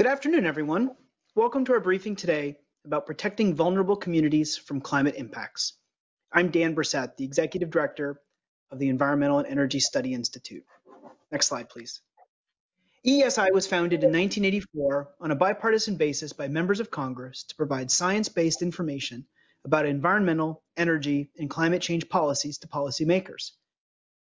Good afternoon, everyone. Welcome to our briefing today about protecting vulnerable communities from climate impacts. I'm Dan Bresette, the Executive Director of the Environmental and Energy Study Institute. Next slide, please. EESI was founded in 1984 on a bipartisan basis by members of Congress to provide science-based information about environmental, energy, and climate change policies to policymakers.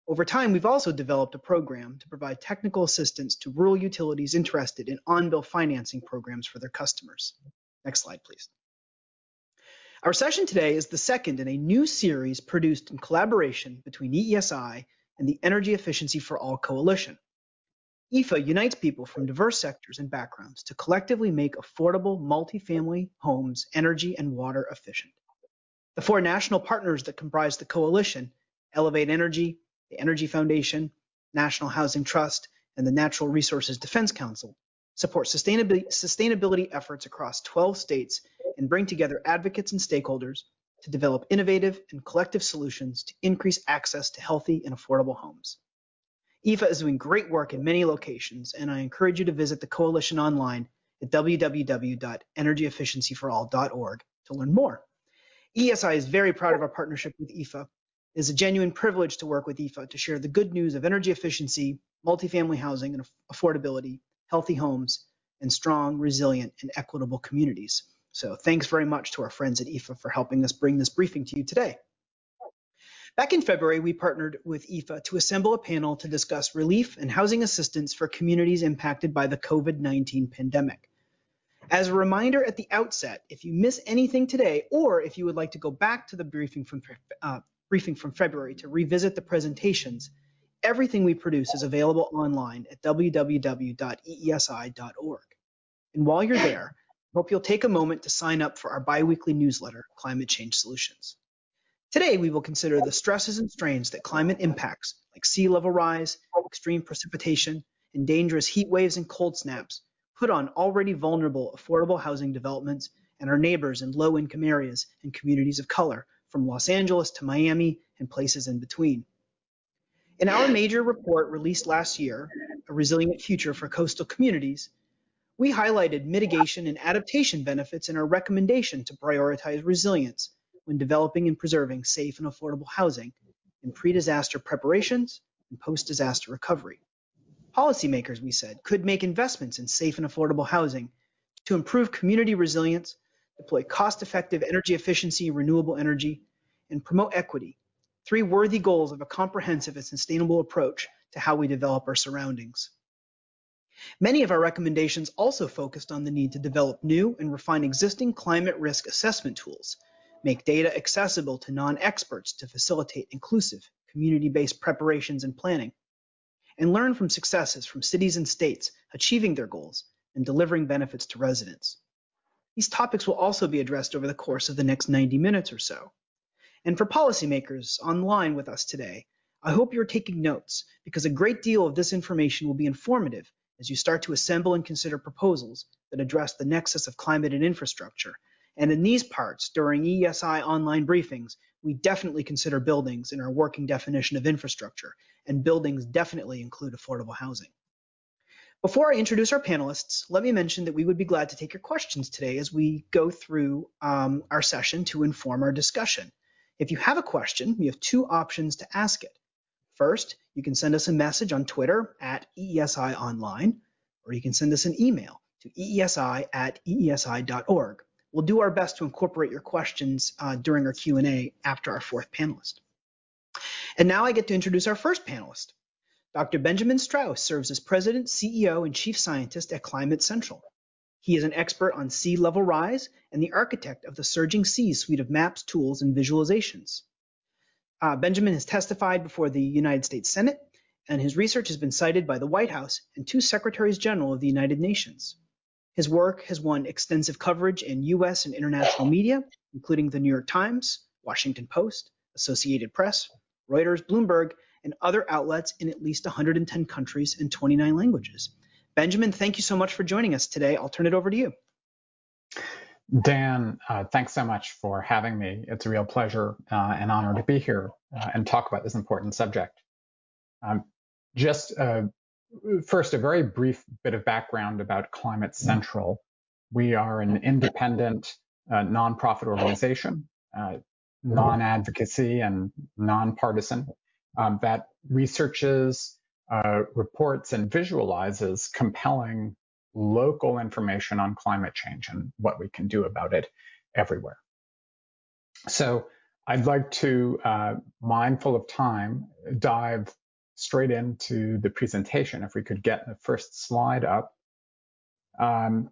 Over time, we've also developed a program to provide technical assistance to rural utilities interested in on-bill financing programs for their customers. Next slide, please. Our session today is the second in a new series produced in collaboration between EESI and the Energy Efficiency for All Coalition. EEFA unites people from diverse sectors and backgrounds to collectively make affordable multifamily homes energy and water efficient. The four national partners that comprise the coalition, Elevate Energy, the Energy Foundation, National Housing Trust, and the Natural Resources Defense Council, support sustainability, efforts across 12 states and bring together advocates and stakeholders to develop innovative and collective solutions to increase access to healthy and affordable homes. EEFA is doing great work in many locations, and I encourage you to visit the coalition online at www.energyefficiencyforall.org to learn more. EESI is very proud of our partnership with EEFA it is a genuine privilege to work with EEFA to share the good news of energy efficiency, multifamily housing and affordability, healthy homes, and strong, resilient, and equitable communities. So thanks very much to our friends at EEFA for helping us bring this briefing to you today. Back in February, we partnered with EEFA to assemble a panel to discuss relief and housing assistance for communities impacted by the COVID-19 pandemic. As a reminder at the outset, if you miss anything today, or if you would like to go back to the briefing from uh, briefing from February to revisit the presentations, everything we produce is available online at www.eesi.org. And while you're there, I hope you'll take a moment to sign up for our biweekly newsletter, Climate Change Solutions. Today, we will consider the stresses and strains that climate impacts, like sea level rise, extreme precipitation, and dangerous heat waves and cold snaps, put on already vulnerable affordable housing developments and our neighbors in low income areas and communities of color from Los Angeles to Miami and places in between. In our major report released last year, A Resilient Future for Coastal Communities, we highlighted mitigation and adaptation benefits in our recommendation to prioritize resilience when developing and preserving safe and affordable housing in pre-disaster preparations and post-disaster recovery. Policymakers, we said, could make investments in safe and affordable housing to improve community resilience deploy cost-effective energy efficiency, renewable energy, and promote equity, three worthy goals of a comprehensive and sustainable approach to how we develop our surroundings. Many of our recommendations also focused on the need to develop new and refine existing climate risk assessment tools, make data accessible to non-experts to facilitate inclusive, community-based preparations and planning, and learn from successes from cities and states achieving their goals and delivering benefits to residents. These topics will also be addressed over the course of the next 90 minutes or so. And for policymakers online with us today, I hope you're taking notes because a great deal of this information will be informative as you start to assemble and consider proposals that address the nexus of climate and infrastructure. And in these parts, during EESI online briefings, we definitely consider buildings in our working definition of infrastructure, and buildings definitely include affordable housing. Before I introduce our panelists, let me mention that we would be glad to take your questions today as we go through um, our session to inform our discussion. If you have a question, you have two options to ask it. First, you can send us a message on Twitter at EESI Online, or you can send us an email to eesi at eesi.org. We'll do our best to incorporate your questions uh, during our Q&A after our fourth panelist. And now I get to introduce our first panelist. Dr. Benjamin Strauss serves as President, CEO, and Chief Scientist at Climate Central. He is an expert on sea level rise and the architect of the Surging Seas suite of maps, tools, and visualizations. Uh, Benjamin has testified before the United States Senate, and his research has been cited by the White House and two Secretaries General of the United Nations. His work has won extensive coverage in U.S. and international media, including the New York Times, Washington Post, Associated Press, Reuters, Bloomberg, and other outlets in at least 110 countries and 29 languages. Benjamin, thank you so much for joining us today. I'll turn it over to you. Dan, uh, thanks so much for having me. It's a real pleasure uh, and honor to be here uh, and talk about this important subject. Um, just a first, a very brief bit of background about Climate Central. We are an independent uh, nonprofit organization, uh, non-advocacy and nonpartisan, um, that researches, uh, reports, and visualizes compelling local information on climate change and what we can do about it everywhere. So I'd like to, uh, mindful of time, dive straight into the presentation. If we could get the first slide up. Um,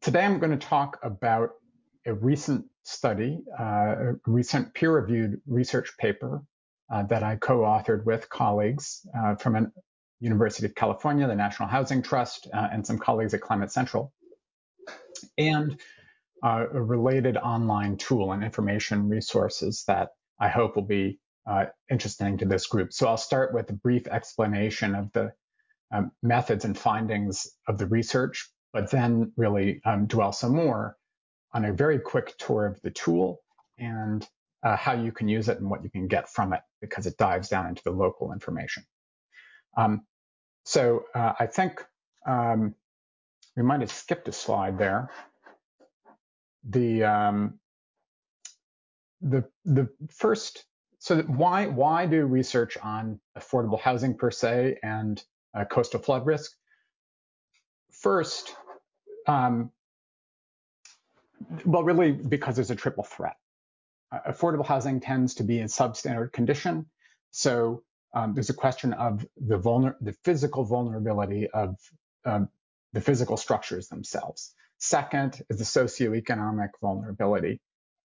today I'm going to talk about a recent study, uh, a recent peer-reviewed research paper uh, that I co-authored with colleagues uh, from a University of California, the National Housing Trust, uh, and some colleagues at Climate Central, and uh, a related online tool and information resources that I hope will be uh, interesting to this group. So I'll start with a brief explanation of the um, methods and findings of the research, but then really um, dwell some more on a very quick tour of the tool and uh, how you can use it and what you can get from it because it dives down into the local information. Um, so uh, I think um, we might have skipped a slide there. The um, the the first so why why do research on affordable housing per se and uh, coastal flood risk? First, um, well, really because there's a triple threat. Uh, affordable housing tends to be in substandard condition, so um, there's a question of the, vulner- the physical vulnerability of um, the physical structures themselves. Second is the socioeconomic vulnerability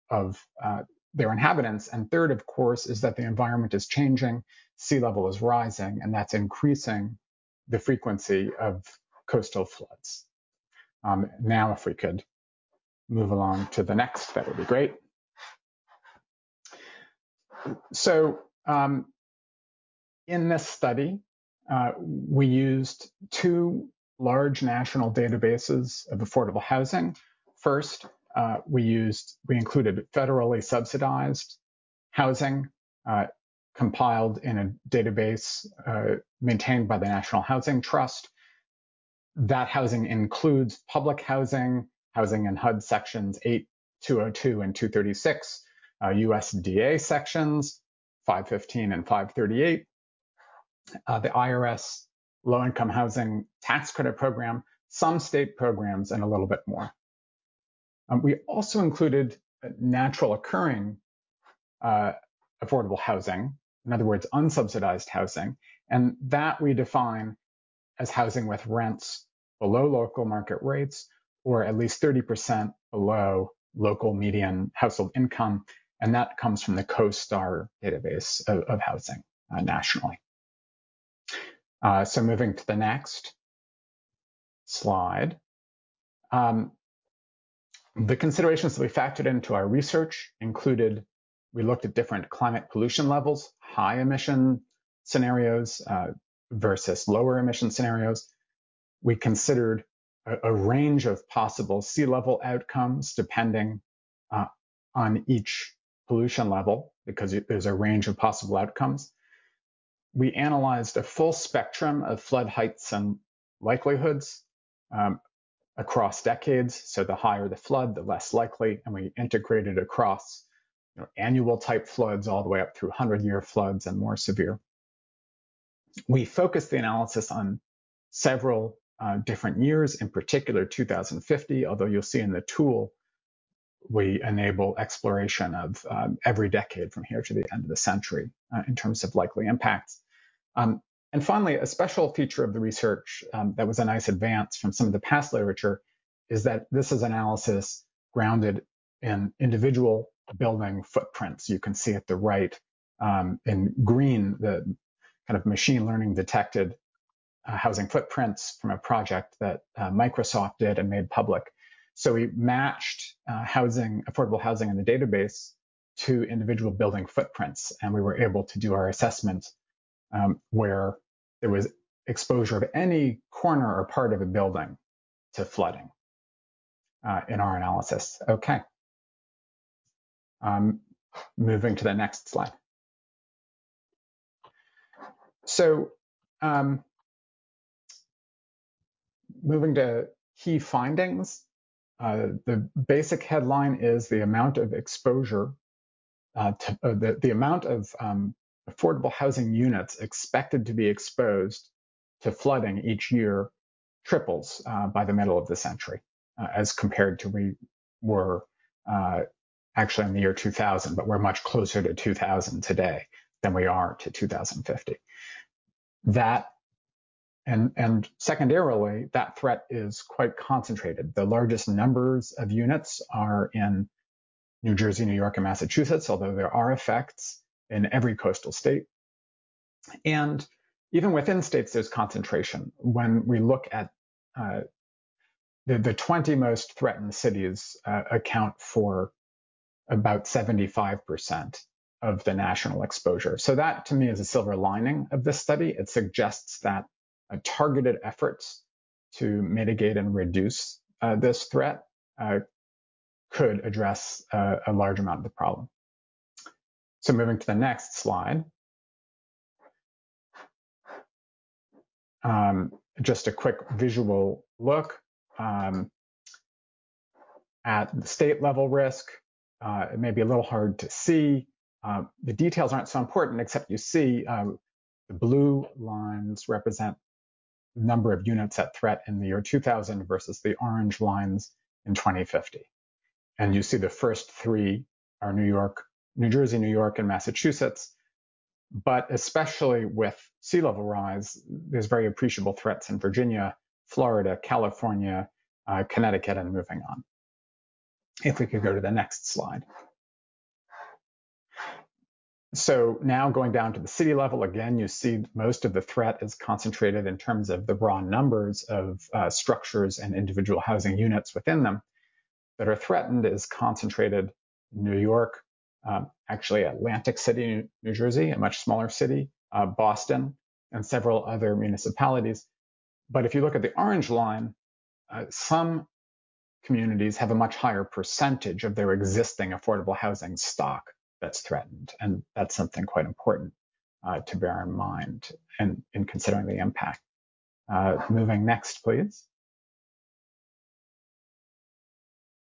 of uh, their inhabitants. And third, of course, is that the environment is changing, sea level is rising, and that's increasing the frequency of coastal floods. Um, now, if we could move along to the next, that would be great. So um, in this study, uh, we used two large national databases of affordable housing. First, uh, we used we included federally subsidized housing uh, compiled in a database uh, maintained by the National Housing Trust. That housing includes public housing, housing in HUD sections 8, 202, and 236, USDA uh, sections 515 and 538, uh, the IRS low income housing tax credit program, some state programs, and a little bit more. Um, we also included natural occurring uh, affordable housing, in other words, unsubsidized housing, and that we define as housing with rents below local market rates or at least 30% below local median household income. And that comes from the CoStar database of, of housing uh, nationally. Uh, so moving to the next slide. Um, the considerations that we factored into our research included we looked at different climate pollution levels, high emission scenarios uh, versus lower emission scenarios. We considered a, a, range of possible sea level outcomes depending uh, on each pollution level because there's a range of possible outcomes we analyzed a full spectrum of flood heights and likelihoods um, across decades. So the higher the flood, the less likely, and we integrated across you know, annual type floods all the way up through 100 year floods and more severe. We focused the analysis on several uh, different years, in particular 2050, although you'll see in the tool we enable exploration of um, every decade from here to the end of the century uh, in terms of likely impacts. Um, and finally, a special feature of the research um, that was a nice advance from some of the past literature is that this is analysis grounded in individual building footprints. You can see at the right um, in green the kind of machine learning detected uh, housing footprints from a project that uh, Microsoft did and made public so we matched uh, housing, affordable housing in the database to individual building footprints, and we were able to do our assessment um, where there was exposure of any corner or part of a building to flooding uh, in our analysis. Okay. Um, moving to the next slide. So um, moving to key findings, uh, the basic headline is the amount of exposure, uh, to, uh, the, the amount of um, affordable housing units expected to be exposed to flooding each year triples uh, by the middle of the century uh, as compared to we were uh, actually in the year 2000, but we're much closer to 2000 today than we are to 2050. That and, and secondarily, that threat is quite concentrated. The largest numbers of units are in New Jersey, New York, and Massachusetts, although there are effects in every coastal state. And even within states, there's concentration. When we look at uh, the, the 20 most threatened cities uh, account for about 75% of the national exposure. So that to me is a silver lining of this study. It suggests that uh, targeted efforts to mitigate and reduce uh, this threat uh, could address uh, a large amount of the problem. So moving to the next slide. Um, just a quick visual look um, at the state level risk. Uh, it may be a little hard to see. Uh, the details aren't so important, except you see the blue lines represent number of units at threat in the year 2000 versus the orange lines in 2050. And you see the first three are New York, New Jersey, New York, and Massachusetts. But especially with sea level rise, there's very appreciable threats in Virginia, Florida, California, uh, Connecticut, and moving on. If we could go to the next slide. So now going down to the city level, again, you see most of the threat is concentrated in terms of the raw numbers of uh, structures and individual housing units within them that are threatened is concentrated in New York, um, actually Atlantic City, New Jersey, a much smaller city, uh, Boston, and several other municipalities. But if you look at the orange line, uh, some communities have a much higher percentage of their existing affordable housing stock that's threatened. And that's something quite important uh, to bear in mind in, in considering the impact. Uh, moving next, please.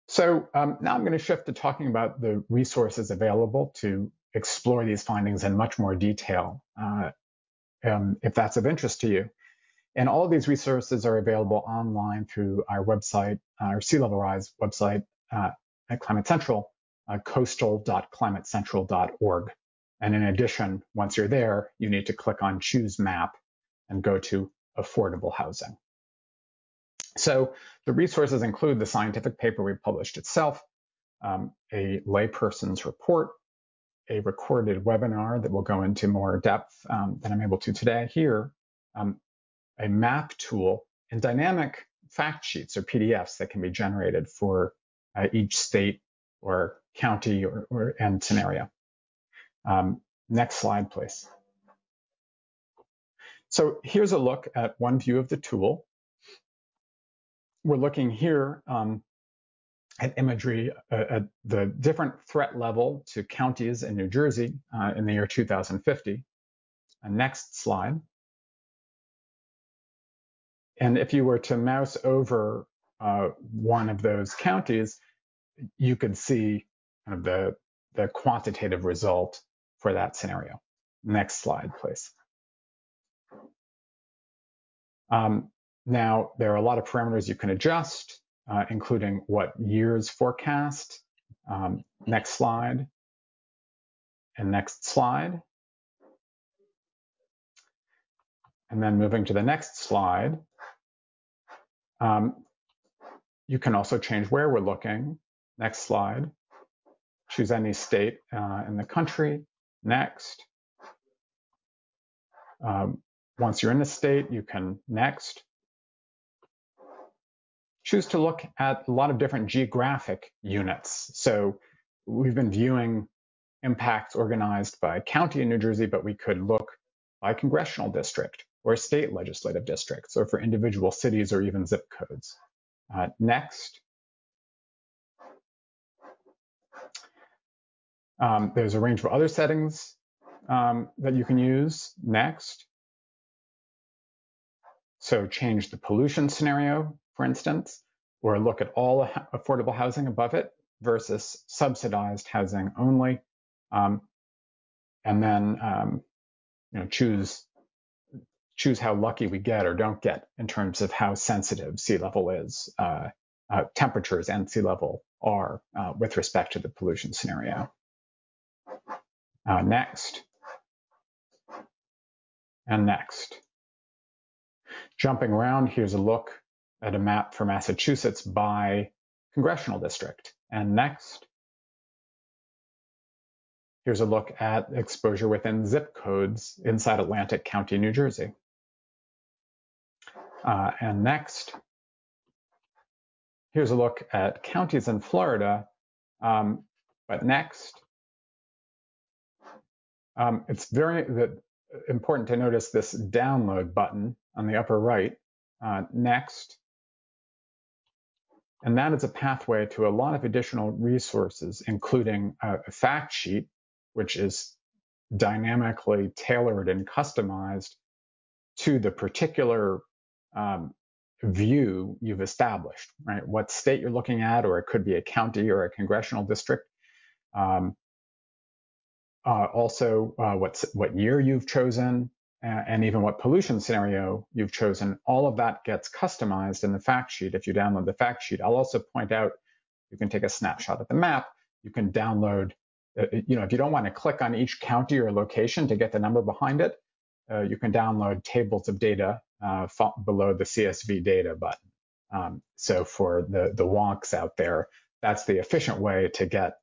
So um, now I'm going to shift to talking about the resources available to explore these findings in much more detail, uh, um, if that's of interest to you. And all of these resources are available online through our website, our Sea Level Rise website uh, at Climate Central uh, coastal.climatecentral.org. And in addition, once you're there, you need to click on Choose Map and go to Affordable Housing. So the resources include the scientific paper we published itself, um, a layperson's report, a recorded webinar that will go into more depth um, than I'm able to today here, um, a map tool, and dynamic fact sheets or PDFs that can be generated for uh, each state or county or, or and scenario. Um, next slide, please. So here's a look at one view of the tool. We're looking here um, at imagery uh, at the different threat level to counties in New Jersey uh, in the year 2050. next slide. And if you were to mouse over uh, one of those counties, you could see kind of the, the quantitative result for that scenario. Next slide, please. Um, now, there are a lot of parameters you can adjust, uh, including what years forecast. Um, next slide. And next slide. And then moving to the next slide, um, you can also change where we're looking. Next slide choose any state uh, in the country. Next. Um, once you're in the state, you can next. Choose to look at a lot of different geographic units. So we've been viewing impacts organized by county in New Jersey, but we could look by congressional district or state legislative districts or for individual cities or even zip codes. Uh, next. Um, there's a range of other settings um, that you can use next. So change the pollution scenario, for instance, or look at all affordable housing above it versus subsidized housing only. Um, and then um, you know, choose choose how lucky we get or don't get in terms of how sensitive sea level is, uh, uh, temperatures and sea level are uh, with respect to the pollution scenario. Uh, next. And next. Jumping around, here's a look at a map for Massachusetts by congressional district. And next. Here's a look at exposure within zip codes inside Atlantic County, New Jersey. Uh, and next, here's a look at counties in Florida. Um, but next, um, it's very the, important to notice this download button on the upper right. Uh, next, and that is a pathway to a lot of additional resources, including a, a fact sheet, which is dynamically tailored and customized to the particular um, view you've established, right? What state you're looking at, or it could be a county or a congressional district. Um, uh, also, uh, what year you've chosen, and even what pollution scenario you've chosen. All of that gets customized in the fact sheet if you download the fact sheet. I'll also point out you can take a snapshot of the map. You can download, uh, you know, if you don't want to click on each county or location to get the number behind it, uh, you can download tables of data uh, below the CSV data button. Um, so for the, the wonks out there, that's the efficient way to get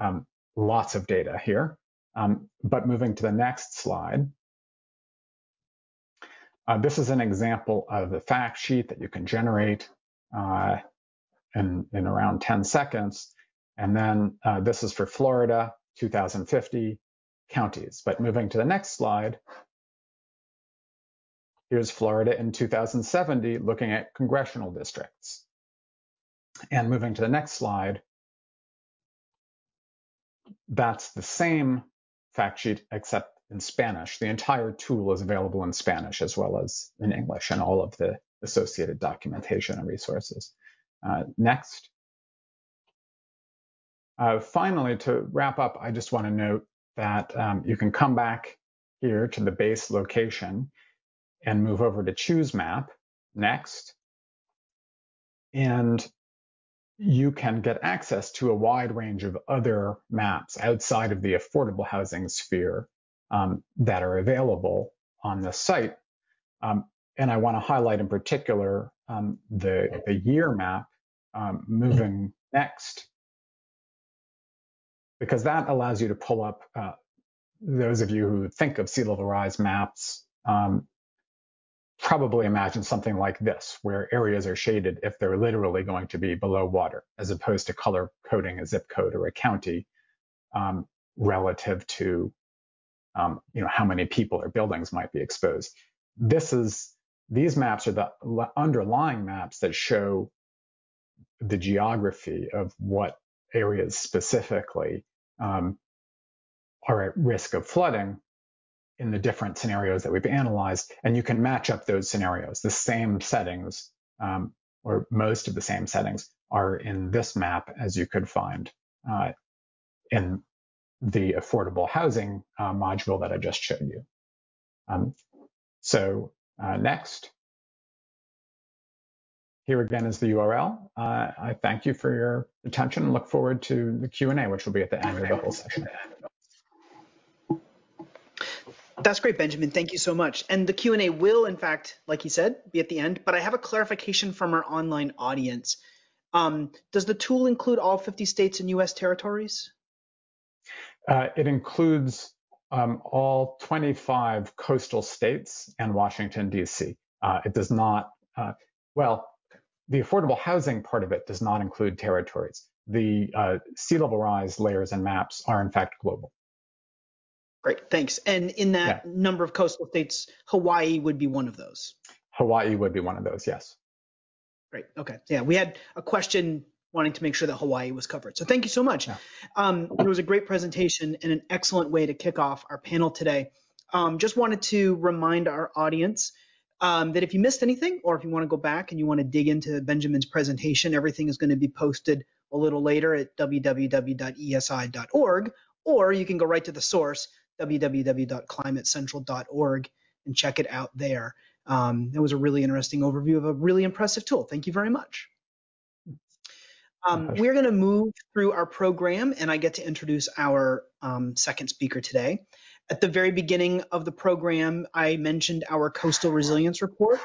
um, lots of data here. Um, but moving to the next slide, uh, this is an example of the fact sheet that you can generate uh, in, in around 10 seconds. And then uh, this is for Florida, 2050 counties. But moving to the next slide, here's Florida in 2070 looking at congressional districts. And moving to the next slide, that's the same fact sheet except in Spanish. The entire tool is available in Spanish as well as in English and all of the associated documentation and resources. Uh, next. Uh, finally, to wrap up, I just want to note that um, you can come back here to the base location and move over to choose map next. And you can get access to a wide range of other maps outside of the affordable housing sphere um, that are available on the site. Um, and I want to highlight in particular um, the, the year map um, moving next, because that allows you to pull up uh, those of you who think of sea level rise maps um, probably imagine something like this, where areas are shaded if they're literally going to be below water, as opposed to color coding a zip code or a county um, relative to um, you know how many people or buildings might be exposed. This is these maps are the underlying maps that show the geography of what areas specifically um, are at risk of flooding in the different scenarios that we've analyzed, and you can match up those scenarios. The same settings, um, or most of the same settings, are in this map as you could find uh, in the affordable housing uh, module that I just showed you. Um, so uh, next. Here again is the URL. Uh, I thank you for your attention and look forward to the Q&A, which will be at the end of the whole session. That's great, Benjamin. Thank you so much. And the Q&A will, in fact, like you said, be at the end, but I have a clarification from our online audience. Um, does the tool include all 50 states and US territories? Uh, it includes um, all 25 coastal states and Washington, D.C. Uh, it does not, uh, well, the affordable housing part of it does not include territories. The uh, sea level rise layers and maps are, in fact, global. Great, thanks. And in that yeah. number of coastal states, Hawaii would be one of those. Hawaii would be one of those, yes. Great. Okay. Yeah, we had a question wanting to make sure that Hawaii was covered. So thank you so much. Yeah. Um, it was a great presentation and an excellent way to kick off our panel today. Um, just wanted to remind our audience Um, that if you missed anything, or if you want to go back and you want to dig into Benjamin's presentation, everything is going to be posted a little later at www.eesi.org, or you can go right to the source, www.climatecentral.org, and check it out there. Um, that was a really interesting overview of a really impressive tool. Thank you very much. Um, we're going to move through our program, and I get to introduce our um, second speaker today. At the very beginning of the program, I mentioned our coastal resilience report.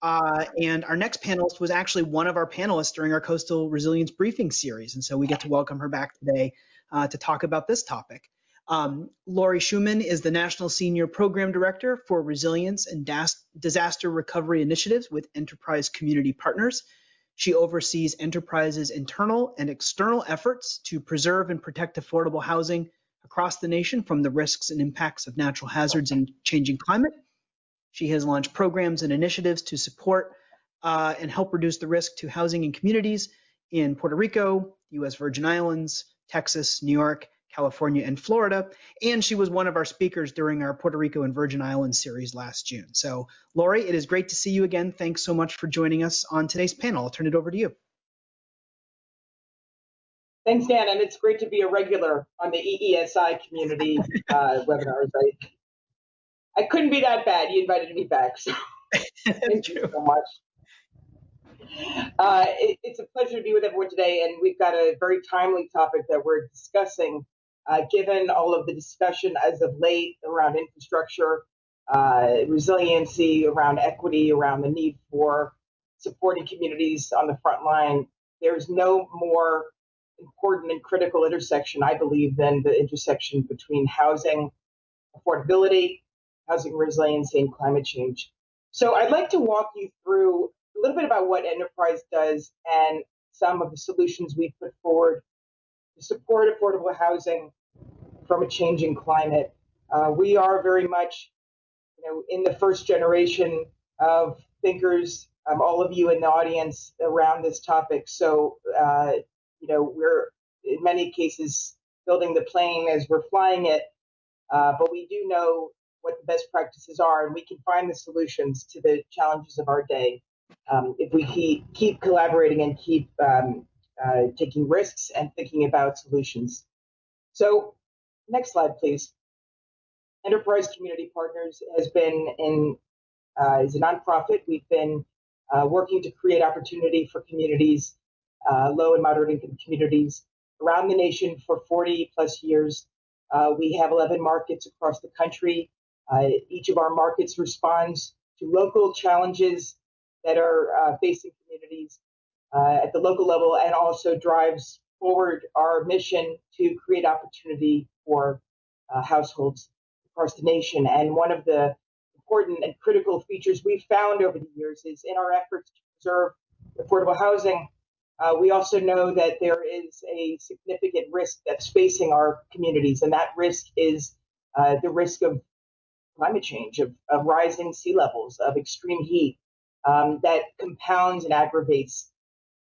Uh, and our next panelist was actually one of our panelists during our coastal resilience briefing series. And so we get to welcome her back today uh, to talk about this topic. Um, Laurie Schoeman is the National Senior Program Director for Resilience and Disaster Recovery Initiatives with Enterprise Community Partners. She oversees Enterprise's internal and external efforts to preserve and protect affordable housing across the nation from the risks and impacts of natural hazards and changing climate. She has launched programs and initiatives to support uh, and help reduce the risk to housing and communities in Puerto Rico, U.S. Virgin Islands, Texas, New York, California, and Florida. And she was one of our speakers during our Puerto Rico and Virgin Islands series last June. So, Laurie, it is great to see you again. Thanks so much for joining us on today's panel. I'll turn it over to you. Thanks, Dan, and it's great to be a regular on the EESI community uh, webinars. I, I couldn't be that bad. You invited me back, so thank you so much. Uh, it, it's a pleasure to be with everyone today, and we've got a very timely topic that we're discussing given all of the discussion as of late around infrastructure, uh, resiliency, around equity, around the need for supporting communities on the front line, there's no more important and critical intersection, I believe, than the intersection between housing affordability, housing resiliency, and climate change. So I'd like to walk you through a little bit about what Enterprise does and some of the solutions we put forward to support affordable housing from a changing climate. Uh, we are very much, you know, in the first generation of thinkers, um, all of you in the audience around this topic. So, uh, you know, we're in many cases building the plane as we're flying it, uh, but we do know what the best practices are, and we can find the solutions to the challenges of our day um, if we keep, keep collaborating and keep um, uh, taking risks and thinking about solutions. So Next slide, please. Enterprise Community Partners has been in uh, is a nonprofit. We've been uh, working to create opportunity for communities, uh, low and moderate income communities around the nation for 40 plus years. Uh, we have 11 markets across the country. Uh, each of our markets responds to local challenges that are uh, facing communities at the local level and also drives forward our mission to create opportunity for uh, households across the nation. And one of the important and critical features we've found over the years is in our efforts to preserve affordable housing, uh, we also know that there is a significant risk that's facing our communities, and that risk is uh, the risk of climate change, of, of, rising sea levels, of extreme heat um, that compounds and aggravates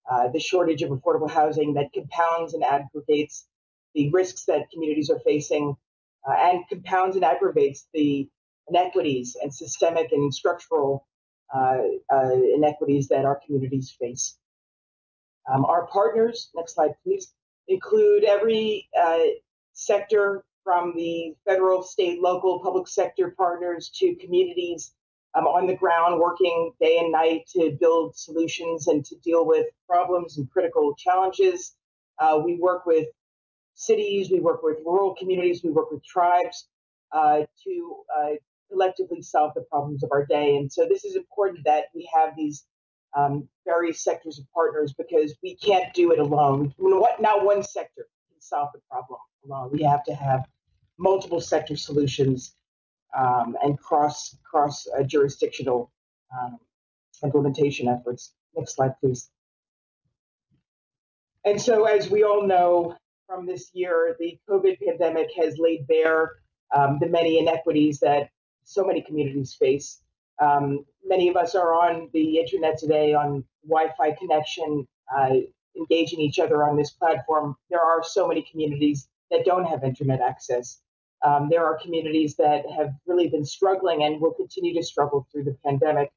uh, the shortage of affordable housing, that compounds and aggravates the risks that communities are facing uh, and compounds and aggravates the inequities and systemic and structural uh, uh, inequities that our communities face. Um, our partners, next slide please, include every uh, sector from the federal, state, local, public sector partners to communities um, on the ground working day and night to build solutions and to deal with problems and critical challenges. Uh, we work with cities, we work with rural communities, we work with tribes uh, to uh, collectively solve the problems of our day. And so this is important that we have these um, various sectors of partners because we can't do it alone. What, not one sector can solve the problem alone. We have to have multiple sector solutions um, and cross cross uh, jurisdictional um, implementation efforts. Next slide, please. And so, as we all know, from this year, the COVID pandemic has laid bare um, the many inequities that so many communities face. Um, many of us are on the internet today on Wi-Fi connection, uh, engaging each other on this platform. There are so many communities that don't have internet access. Um, there are communities that have really been struggling and will continue to struggle through the pandemic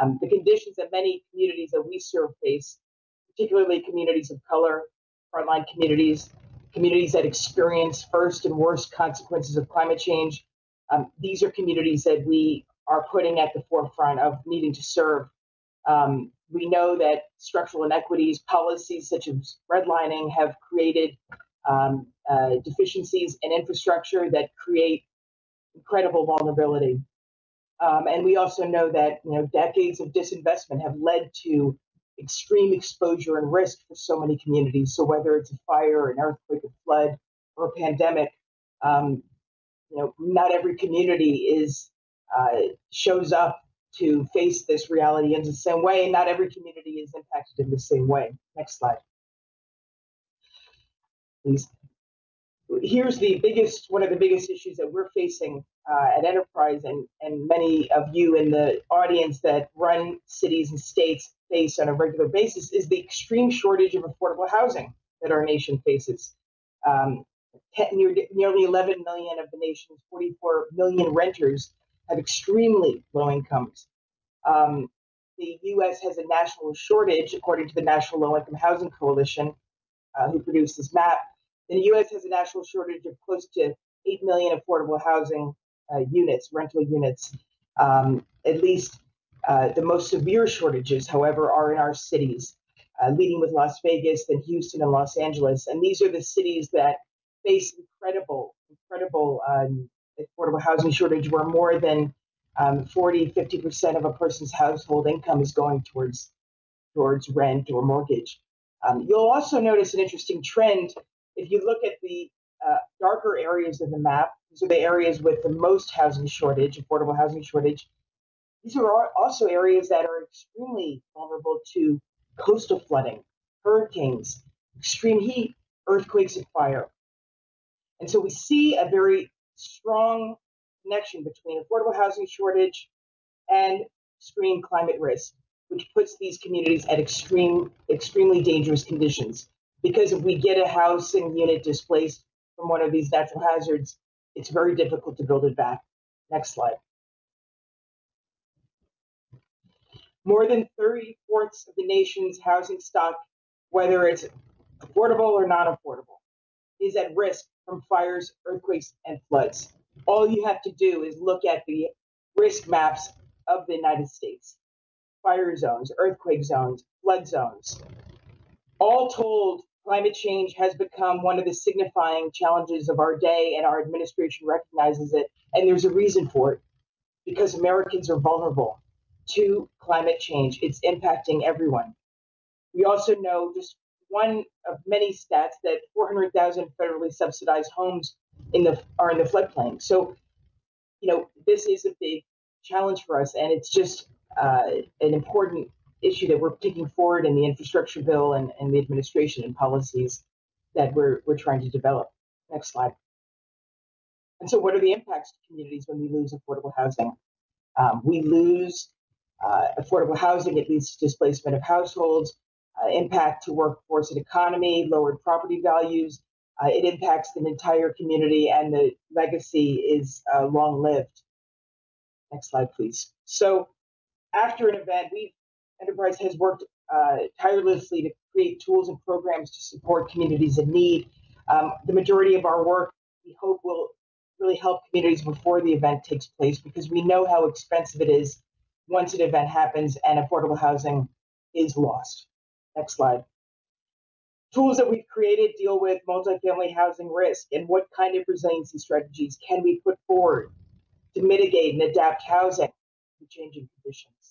Um, the conditions that many communities that we serve face, particularly communities of color, frontline communities, communities that experience first and worst consequences of climate change, um, these are communities that we are putting at the forefront of needing to serve. Um, we know that structural inequities, policies such as redlining, have created um, uh, deficiencies in infrastructure that create incredible vulnerability. Um, and we also know that you know decades of disinvestment have led to extreme exposure and risk for so many communities. So whether it's a fire, an earthquake, a flood, or a pandemic, um, you know, not every community is uh, shows up to face this reality in the same way, and not every community is impacted in the same way. Next slide, here's the biggest one of the biggest issues that we're facing uh, at enterprise and, and many of you in the audience that run cities and states face on a regular basis is the extreme shortage of affordable housing that our nation faces um, near, nearly 11 million of the nation's 44 million renters have extremely low incomes um, the U.S. has a national shortage, according to the National Low Income Housing Coalition, uh, who produced this map, the U.S. has a national shortage of close to 8 million affordable housing uh, units, rental units. Um, at least uh, the most severe shortages, however, are in our cities, uh, leading with Las Vegas, then Houston and Los Angeles. And these are the cities that face incredible, incredible um, affordable housing shortage, where more than um, 40, 50% of a person's household income is going towards towards rent or mortgage. Um, you'll also notice an interesting trend if you look at the uh, darker areas of the map, these are the areas with the most housing shortage, affordable housing shortage. These are also areas that are extremely vulnerable to coastal flooding, hurricanes, extreme heat, earthquakes, and fire. And so we see a very strong connection between affordable housing shortage and extreme climate risk, which puts these communities at extreme, extremely dangerous conditions because if we get a housing unit displaced from one of these natural hazards, it's very difficult to build it back. Next slide. More than 30 fourths of the nation's housing stock, whether it's affordable or non affordable, is at risk from fires, earthquakes, and floods. All you have to do is look at the risk maps of the United States fire zones, earthquake zones, flood zones. All told, climate change has become one of the signifying challenges of our day, and our administration recognizes it. And there's a reason for it because Americans are vulnerable to climate change. It's impacting everyone. We also know just one of many stats that 400,000 federally subsidized homes in the are in the floodplain. So, you know, this is a big challenge for us, and it's just uh, an important issue that we're taking forward in the infrastructure bill and, and the administration and policies that we're, we're trying to develop. Next slide. And so, what are the impacts to communities when we lose affordable housing? Um, we lose uh, affordable housing, it leads to displacement of households, uh, impact to workforce and economy, lowered property values. Uh, it impacts an entire community, and the legacy is uh, long lived. Next slide, please. So, after an event, we've Enterprise has worked uh, tirelessly to create tools and programs to support communities in need. Um, the majority of our work, we hope, will really help communities before the event takes place because we know how expensive it is once an event happens and affordable housing is lost. Next slide. Tools that we've created deal with multifamily housing risk and what kind of resiliency strategies can we put forward to mitigate and adapt housing to changing conditions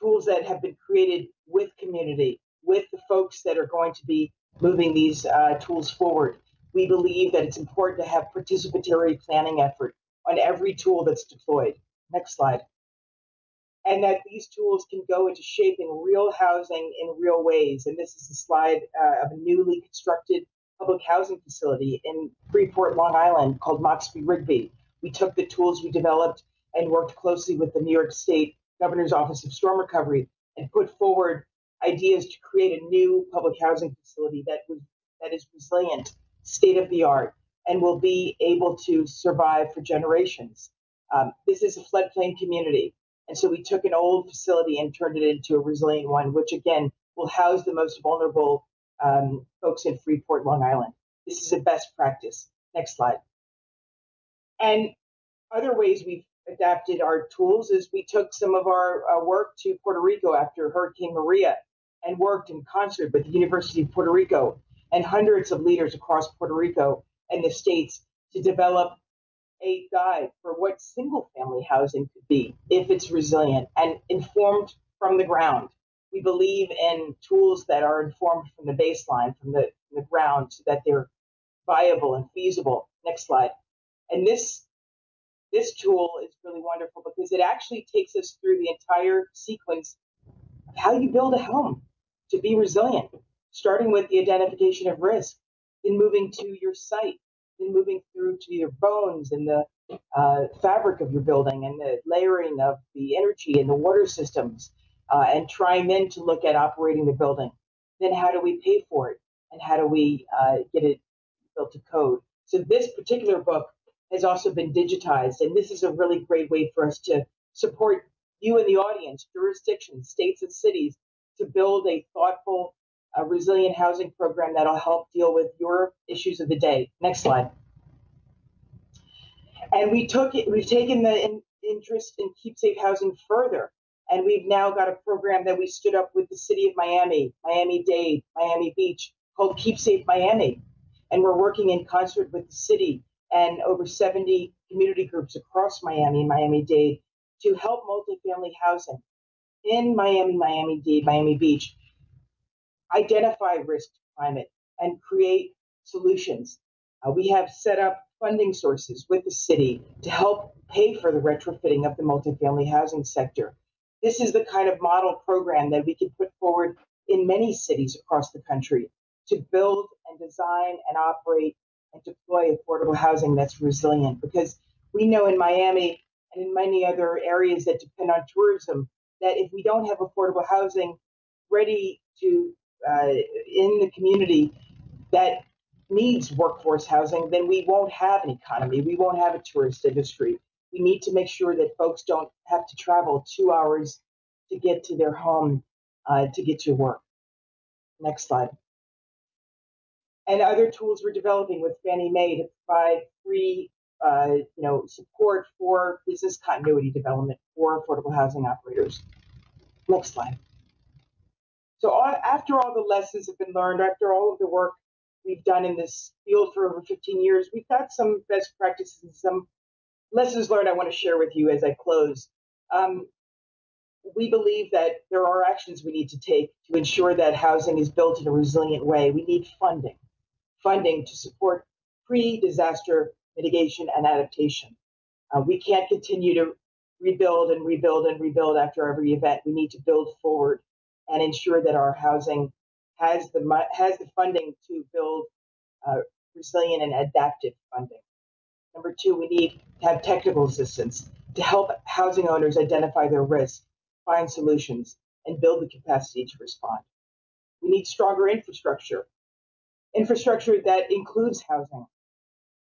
tools that have been created with community, with the folks that are going to be moving these uh, tools forward. We believe that it's important to have participatory planning effort on every tool that's deployed. Next slide. And that these tools can go into shaping real housing in real ways. And this is a slide uh, of a newly constructed public housing facility in Freeport, Long Island called Moxey Rigby. We took the tools we developed and worked closely with the New York State Governor's Office of Storm Recovery and put forward ideas to create a new public housing facility that was that is resilient, state of the art, and will be able to survive for generations. Um, this is a floodplain community. And so we took an old facility and turned it into a resilient one, which again will house the most vulnerable um, folks in Freeport, Long Island. This is a best practice. Next slide. And other ways we've adapted our tools is we took some of our uh, work to Puerto Rico after Hurricane Maria and worked in concert with the University of Puerto Rico and hundreds of leaders across Puerto Rico and the states to develop a guide for what single family housing could be if it's resilient and informed from the ground. We believe in tools that are informed from the baseline, from the, from the ground, so that they're viable and feasible. Next slide. And this this tool is really wonderful because it actually takes us through the entire sequence of how you build a home to be resilient, starting with the identification of risk, then moving to your site, then moving through to your bones and the uh, fabric of your building and the layering of the energy and the water systems, uh, and trying then to look at operating the building. Then how do we pay for it? And how do we uh, get it built to code? So this particular book has also been digitized, and this is a really great way for us to support you and the audience, jurisdictions, states, and cities to build a thoughtful, uh, resilient housing program that'll help deal with your issues of the day. Next slide. And we took it, we've taken the in, interest in Keep Safe Housing further. And we've now got a program that we stood up with the city of Miami, Miami Dade, Miami Beach, called Keep Safe Miami. And we're working in concert with the city and over 70 community groups across Miami and Miami Dade to help multifamily housing in Miami, Miami Dade, Miami Beach identify risk to climate and create solutions. Uh, we have set up funding sources with the city to help pay for the retrofitting of the multifamily housing sector. This is the kind of model program that we can put forward in many cities across the country to build and design and operate and deploy affordable housing that's resilient. Because we know in Miami and in many other areas that depend on tourism that if we don't have affordable housing ready to uh, in the community that needs workforce housing, then we won't have an economy. We won't have a tourist industry. We need to make sure that folks don't have to travel two hours to get to their home uh, to get to work. Next slide. And other tools we're developing with Fannie Mae to provide free, uh, you know, support for business continuity development for affordable housing operators. Next slide. So after all the lessons have been learned, after all of the work we've done in this field for over 15 years, we've got some best practices and some lessons learned I want to share with you as I close. Um, we believe that there are actions we need to take to ensure that housing is built in a resilient way. We need funding, funding to support pre-disaster mitigation and adaptation. Uh, we can't continue to rebuild and rebuild and rebuild after every event. We need to build forward and ensure that our housing has the has the funding to build uh, resilient and adaptive funding. Number two, we need to have technical assistance to help housing owners identify their risks, find solutions, and build the capacity to respond. We need stronger infrastructure, infrastructure that includes housing,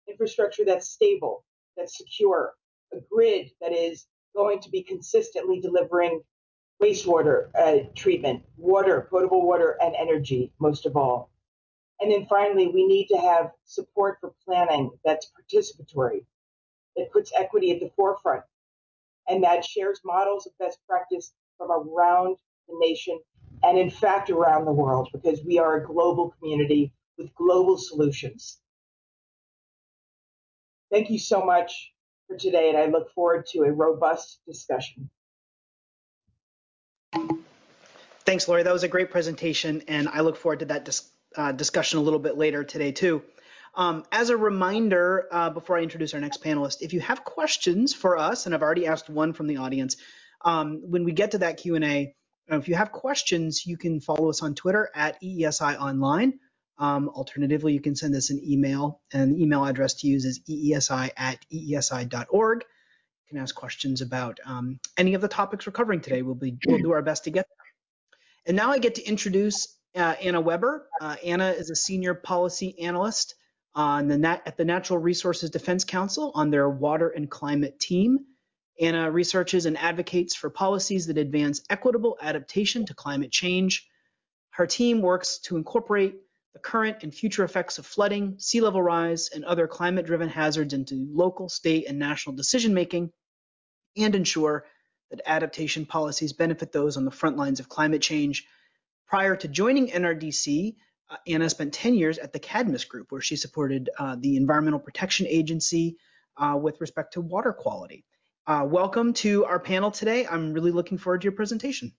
infrastructure that's stable, that's secure, a grid that is going to be consistently delivering wastewater uh, treatment, water, potable water, and energy, most of all. And then finally, we need to have support for planning that's participatory, that puts equity at the forefront, and that shares models of best practice from around the nation and, in fact, around the world, because we are a global community with global solutions. Thank you so much for today, and I look forward to a robust discussion. Thanks, Laurie. That was a great presentation, and I look forward to that uh, discussion a little bit later today, too. Um, as a reminder, uh, before I introduce our next panelist, if you have questions for us, and I've already asked one from the audience, um, when we get to that Q&A, if you have questions, you can follow us on Twitter at EESI Online. Um, alternatively, you can send us an email, and the email address to use is eesi at eesi.org. You can ask questions about um, any of the topics we're covering today. We'll, be, we'll do our best to get there. And now I get to introduce uh, Anna Weber. Uh, Anna is a senior policy analyst on the nat- at the Natural Resources Defense Council on their water and climate team. Anna researches and advocates for policies that advance equitable adaptation to climate change. Her team works to incorporate the current and future effects of flooding, sea level rise, and other climate driven hazards into local, state, and national decision making, and ensure that adaptation policies benefit those on the front lines of climate change. Prior to joining NRDC, uh, Anna spent 10 years at the Cadmus Group, where she supported uh, the Environmental Protection Agency uh, with respect to water quality. Uh, welcome to our panel today. I'm really looking forward to your presentation.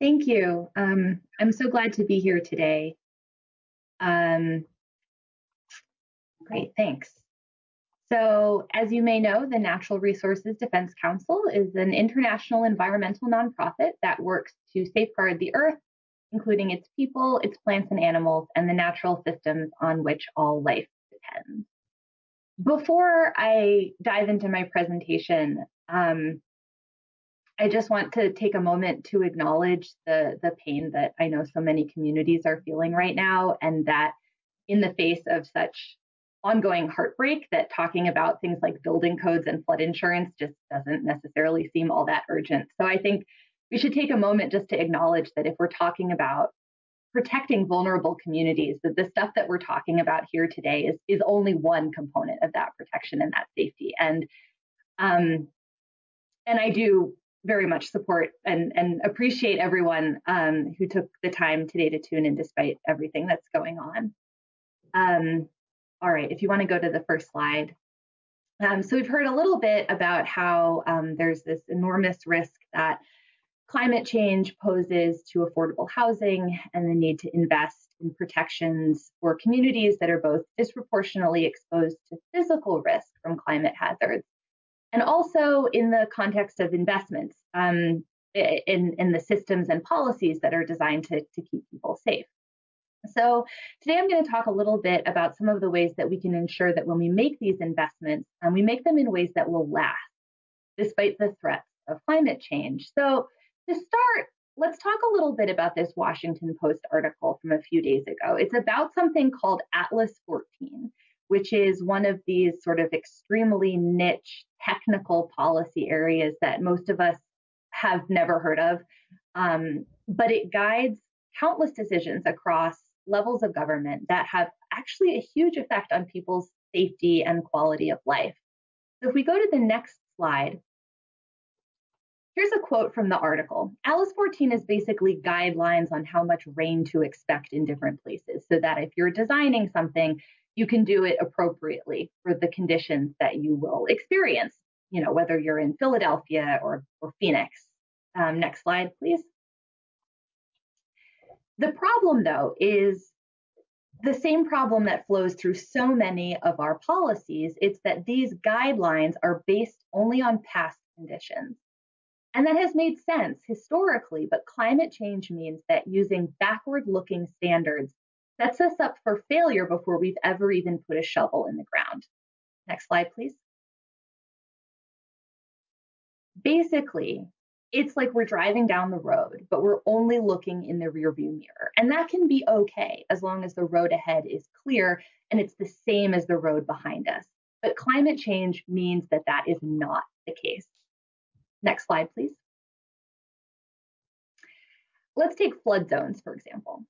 Thank you. Um, I'm so glad to be here today. Um, great, thanks. So, as you may know, the Natural Resources Defense Council is an international environmental nonprofit that works to safeguard the earth, including its people, its plants and animals, and the natural systems on which all life depends. Before I dive into my presentation, um, I just want to take a moment to acknowledge the, the pain that I know so many communities are feeling right now, and that in the face of such ongoing heartbreak that talking about things like building codes and flood insurance just doesn't necessarily seem all that urgent. So I think we should take a moment just to acknowledge that if we're talking about protecting vulnerable communities, that the stuff that we're talking about here today is, is only one component of that protection and that safety. And um, and I do very much support and, and appreciate everyone um, who took the time today to tune in despite everything that's going on. Um, all right, if you want to go to the first slide. Um, so we've heard a little bit about how um, there's this enormous risk that climate change poses to affordable housing and the need to invest in protections for communities that are both disproportionately exposed to physical risk from climate hazards and also in the context of investments um, in, in the systems and policies that are designed to, to keep people safe. So today I'm going to talk a little bit about some of the ways that we can ensure that when we make these investments, um, we make them in ways that will last despite the threats of climate change. So to start, let's talk a little bit about this Washington Post article from a few days ago. It's about something called Atlas 14, which is one of these sort of extremely niche technical policy areas that most of us have never heard of. Um, but it guides countless decisions across levels of government that have actually a huge effect on people's safety and quality of life. So if we go to the next slide, here's a quote from the article. Atlas 14 is basically guidelines on how much rain to expect in different places so that if you're designing something, you can do it appropriately for the conditions that you will experience, you know, whether you're in Philadelphia or, or Phoenix. Um, next slide, please. The problem, though, is the same problem that flows through so many of our policies. It's that these guidelines are based only on past conditions. And that has made sense historically, but climate change means that using backward looking standards sets us up for failure before we've ever even put a shovel in the ground. Next slide, please. Basically, it's like we're driving down the road, but we're only looking in the rearview mirror. And that can be okay as long as the road ahead is clear and it's the same as the road behind us. But climate change means that that is not the case. Next slide, please. Let's take flood zones, for example.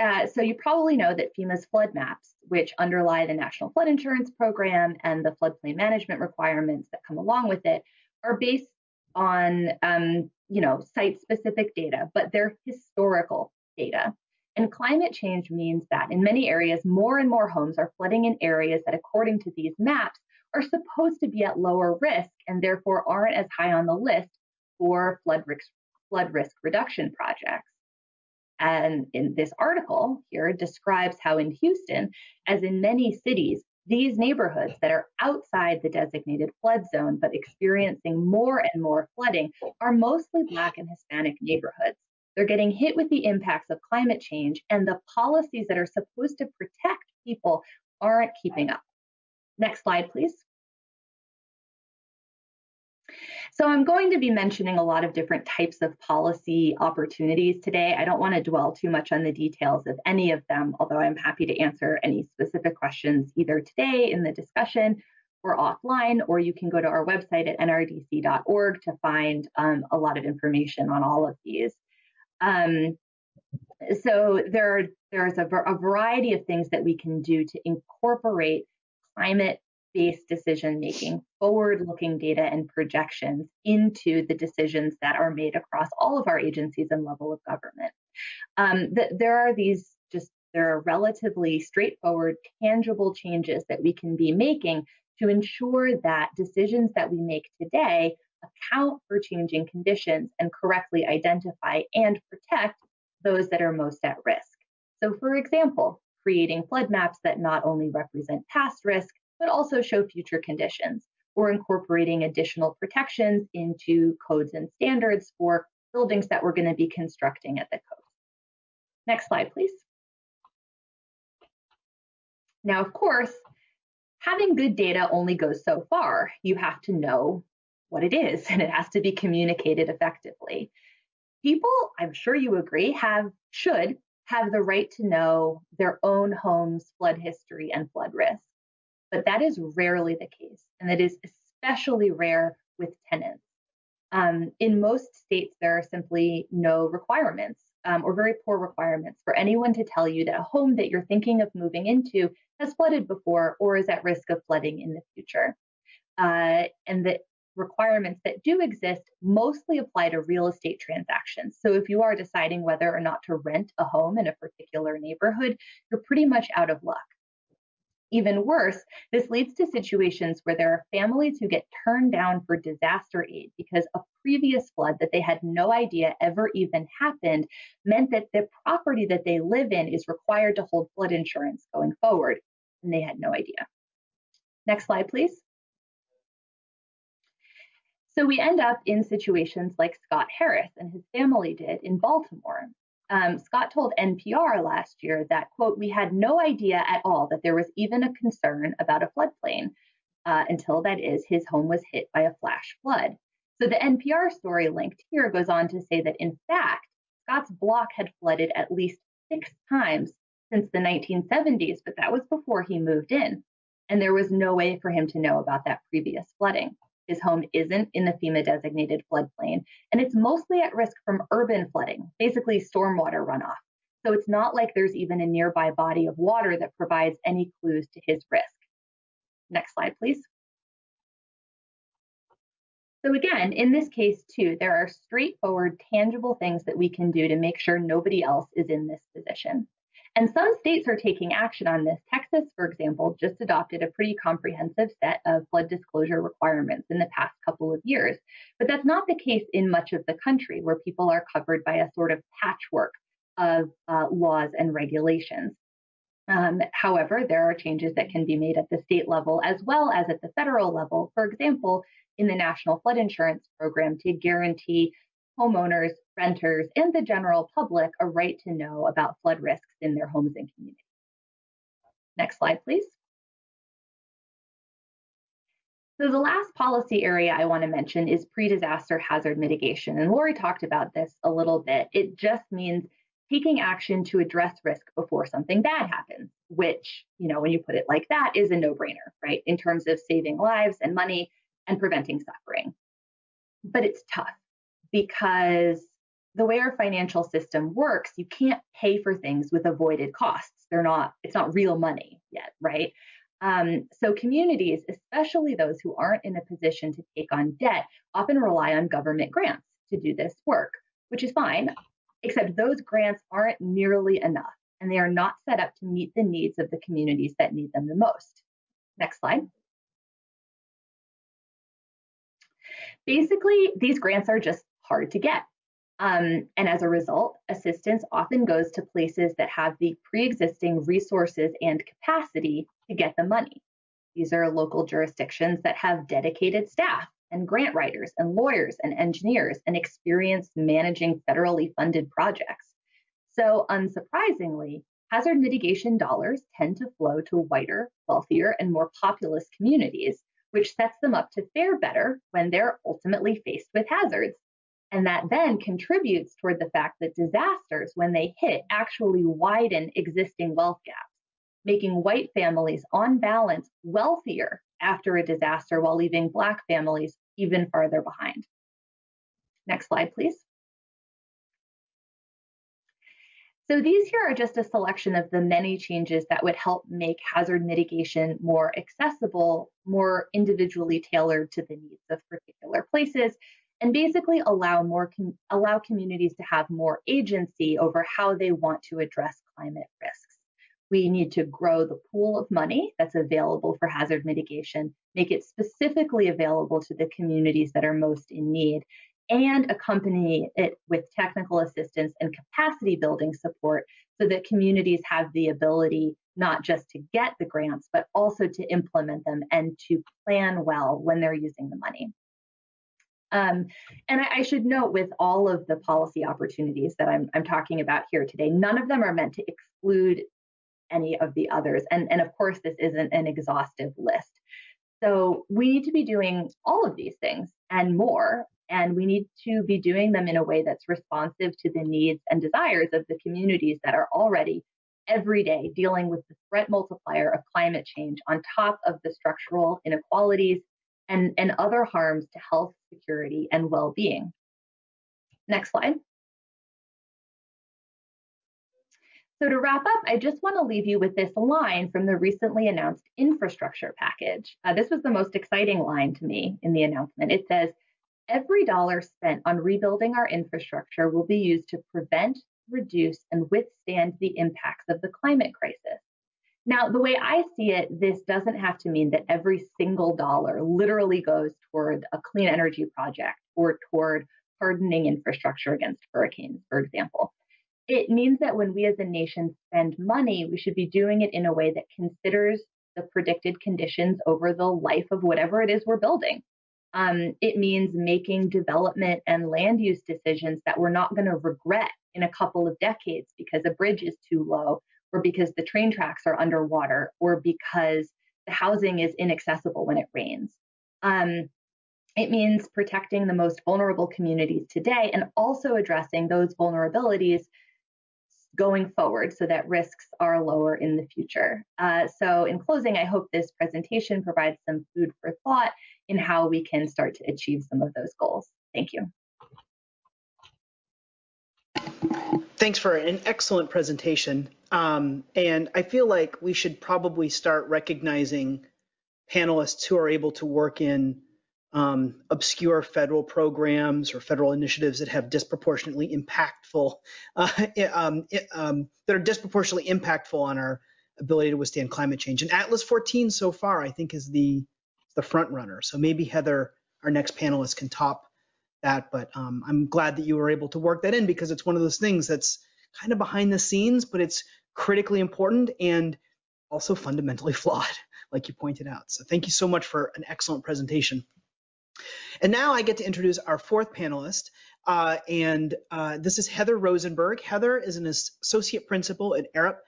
Uh, so you probably know that FEMA's flood maps, which underlie the National Flood Insurance Program and the floodplain management requirements that come along with it, are based on um, you know site-specific data, but they're historical data. And climate change means that in many areas, more and more homes are flooding in areas that, according to these maps, are supposed to be at lower risk and therefore aren't as high on the list for flood risk, flood risk reduction projects. And in this article here describes how in Houston, as in many cities, these neighborhoods that are outside the designated flood zone but experiencing more and more flooding are mostly Black and Hispanic neighborhoods. They're getting hit with the impacts of climate change, and the policies that are supposed to protect people aren't keeping up. Next slide, please. So I'm going to be mentioning a lot of different types of policy opportunities today. I don't want to dwell too much on the details of any of them, although I'm happy to answer any specific questions either today in the discussion or offline, or you can go to our website at nrdc.org to find um, a lot of information on all of these. Um, so there, there's a, a variety of things that we can do to incorporate climate based decision making, forward looking data and projections into the decisions that are made across all of our agencies and level of government. Um, th- there are these just there are relatively straightforward, tangible changes that we can be making to ensure that decisions that we make today account for changing conditions and correctly identify and protect those that are most at risk. So, for example, creating flood maps that not only represent past risk, but also show future conditions, or incorporating additional protections into codes and standards for buildings that we're going to be constructing at the coast. Next slide, please. Now, of course, having good data only goes so far. You have to know what it is, and it has to be communicated effectively. People, I'm sure you agree, have should have the right to know their own home's flood history and flood risk. But that is rarely the case, and it is especially rare with tenants. Um, in most states, there are simply no requirements um, or very poor requirements for anyone to tell you that a home that you're thinking of moving into has flooded before or is at risk of flooding in the future. Uh, and the requirements that do exist mostly apply to real estate transactions. So if you are deciding whether or not to rent a home in a particular neighborhood, you're pretty much out of luck. Even worse, this leads to situations where there are families who get turned down for disaster aid because a previous flood that they had no idea ever even happened meant that the property that they live in is required to hold flood insurance going forward, and they had no idea. Next slide, please. So we end up in situations like Scott Harris and his family did in Baltimore, um, Scott told NPR last year that, quote, we had no idea at all that there was even a concern about a floodplain uh, until that is his home was hit by a flash flood. So the NPR story linked here goes on to say that in fact, Scott's block had flooded at least six times since the 1970s, but that was before he moved in. And there was no way for him to know about that previous flooding. His home isn't in the FEMA designated floodplain, and it's mostly at risk from urban flooding, basically stormwater runoff. So it's not like there's even a nearby body of water that provides any clues to his risk. Next slide, please. So again, in this case too, there are straightforward, tangible things that we can do to make sure nobody else is in this position. And some states are taking action on this. Texas, for example, just adopted a pretty comprehensive set of flood disclosure requirements in the past couple of years. But that's not the case in much of the country, where people are covered by a sort of patchwork of uh, laws and regulations. Um, however, there are changes that can be made at the state level as well as at the federal level. For example, in the National Flood Insurance Program to guarantee homeowners, renters, and the general public a right to know about flood risks in their homes and communities. Next slide, please. So the last policy area I want to mention is pre-disaster hazard mitigation. And Laurie talked about this a little bit. It just means taking action to address risk before something bad happens, which, you know, when you put it like that, is a no-brainer, right? In terms of saving lives and money and preventing suffering. But it's tough because the way our financial system works, you can't pay for things with avoided costs. They're not, it's not real money yet, right? Um, so communities, especially those who aren't in a position to take on debt, often rely on government grants to do this work, which is fine, except those grants aren't nearly enough and they are not set up to meet the needs of the communities that need them the most. Next slide. Basically, these grants are just hard to get. Um, and as a result, assistance often goes to places that have the pre existing resources and capacity to get the money. These are local jurisdictions that have dedicated staff and grant writers and lawyers and engineers and experience managing federally funded projects. So, unsurprisingly, hazard mitigation dollars tend to flow to whiter, wealthier, and more populous communities, which sets them up to fare better when they're ultimately faced with hazards and that then contributes toward the fact that disasters, when they hit, actually widen existing wealth gaps, making white families on balance wealthier after a disaster while leaving Black families even farther behind. Next slide, please. So these here are just a selection of the many changes that would help make hazard mitigation more accessible, more individually tailored to the needs of particular places, and basically allow more com- allow communities to have more agency over how they want to address climate risks. We need to grow the pool of money that's available for hazard mitigation, make it specifically available to the communities that are most in need, and accompany it with technical assistance and capacity building support so that communities have the ability not just to get the grants, but also to implement them and to plan well when they're using the money. Um, and I, I, should note with all of the policy opportunities that I'm, I'm talking about here today, none of them are meant to exclude any of the others. And, and of course, this isn't an exhaustive list. So we need to be doing all of these things and more and we need to be doing them in a way that's responsive to the needs and desires of the communities that are already every day dealing with the threat multiplier of climate change on top of the structural inequalities and, and other harms to health, security, and well being. Next slide. So, to wrap up, I just want to leave you with this line from the recently announced infrastructure package. Uh, this was the most exciting line to me in the announcement. It says, Every dollar spent on rebuilding our infrastructure will be used to prevent, reduce, and withstand the impacts of the climate crisis. Now, the way I see it, this doesn't have to mean that every single dollar literally goes toward a clean energy project or toward hardening infrastructure against hurricanes, for example. It means that when we as a nation spend money, we should be doing it in a way that considers the predicted conditions over the life of whatever it is we're building. Um, it means making development and land use decisions that we're not going to regret in a couple of decades because a bridge is too low, or because the train tracks are underwater, or because the housing is inaccessible when it rains. Um, it means protecting the most vulnerable communities today and also addressing those vulnerabilities going forward so that risks are lower in the future. Uh, so, in closing, I hope this presentation provides some food for thought in how we can start to achieve some of those goals. Thank you. Thanks for an excellent presentation. Um, and I feel like we should probably start recognizing panelists who are able to work in um, obscure federal programs or federal initiatives that have disproportionately impactful, uh, um, um, that are disproportionately impactful on our ability to withstand climate change. And Atlas 14 so far, I think, is the the front runner. So maybe Heather, our next panelist, can top that. But um, I'm glad that you were able to work that in because it's one of those things that's kind of behind the scenes, but it's critically important and also fundamentally flawed, like you pointed out. So thank you so much for an excellent presentation. And now I get to introduce our fourth panelist, uh, and uh, this is Heather Rosenberg. Heather is an associate principal at Arup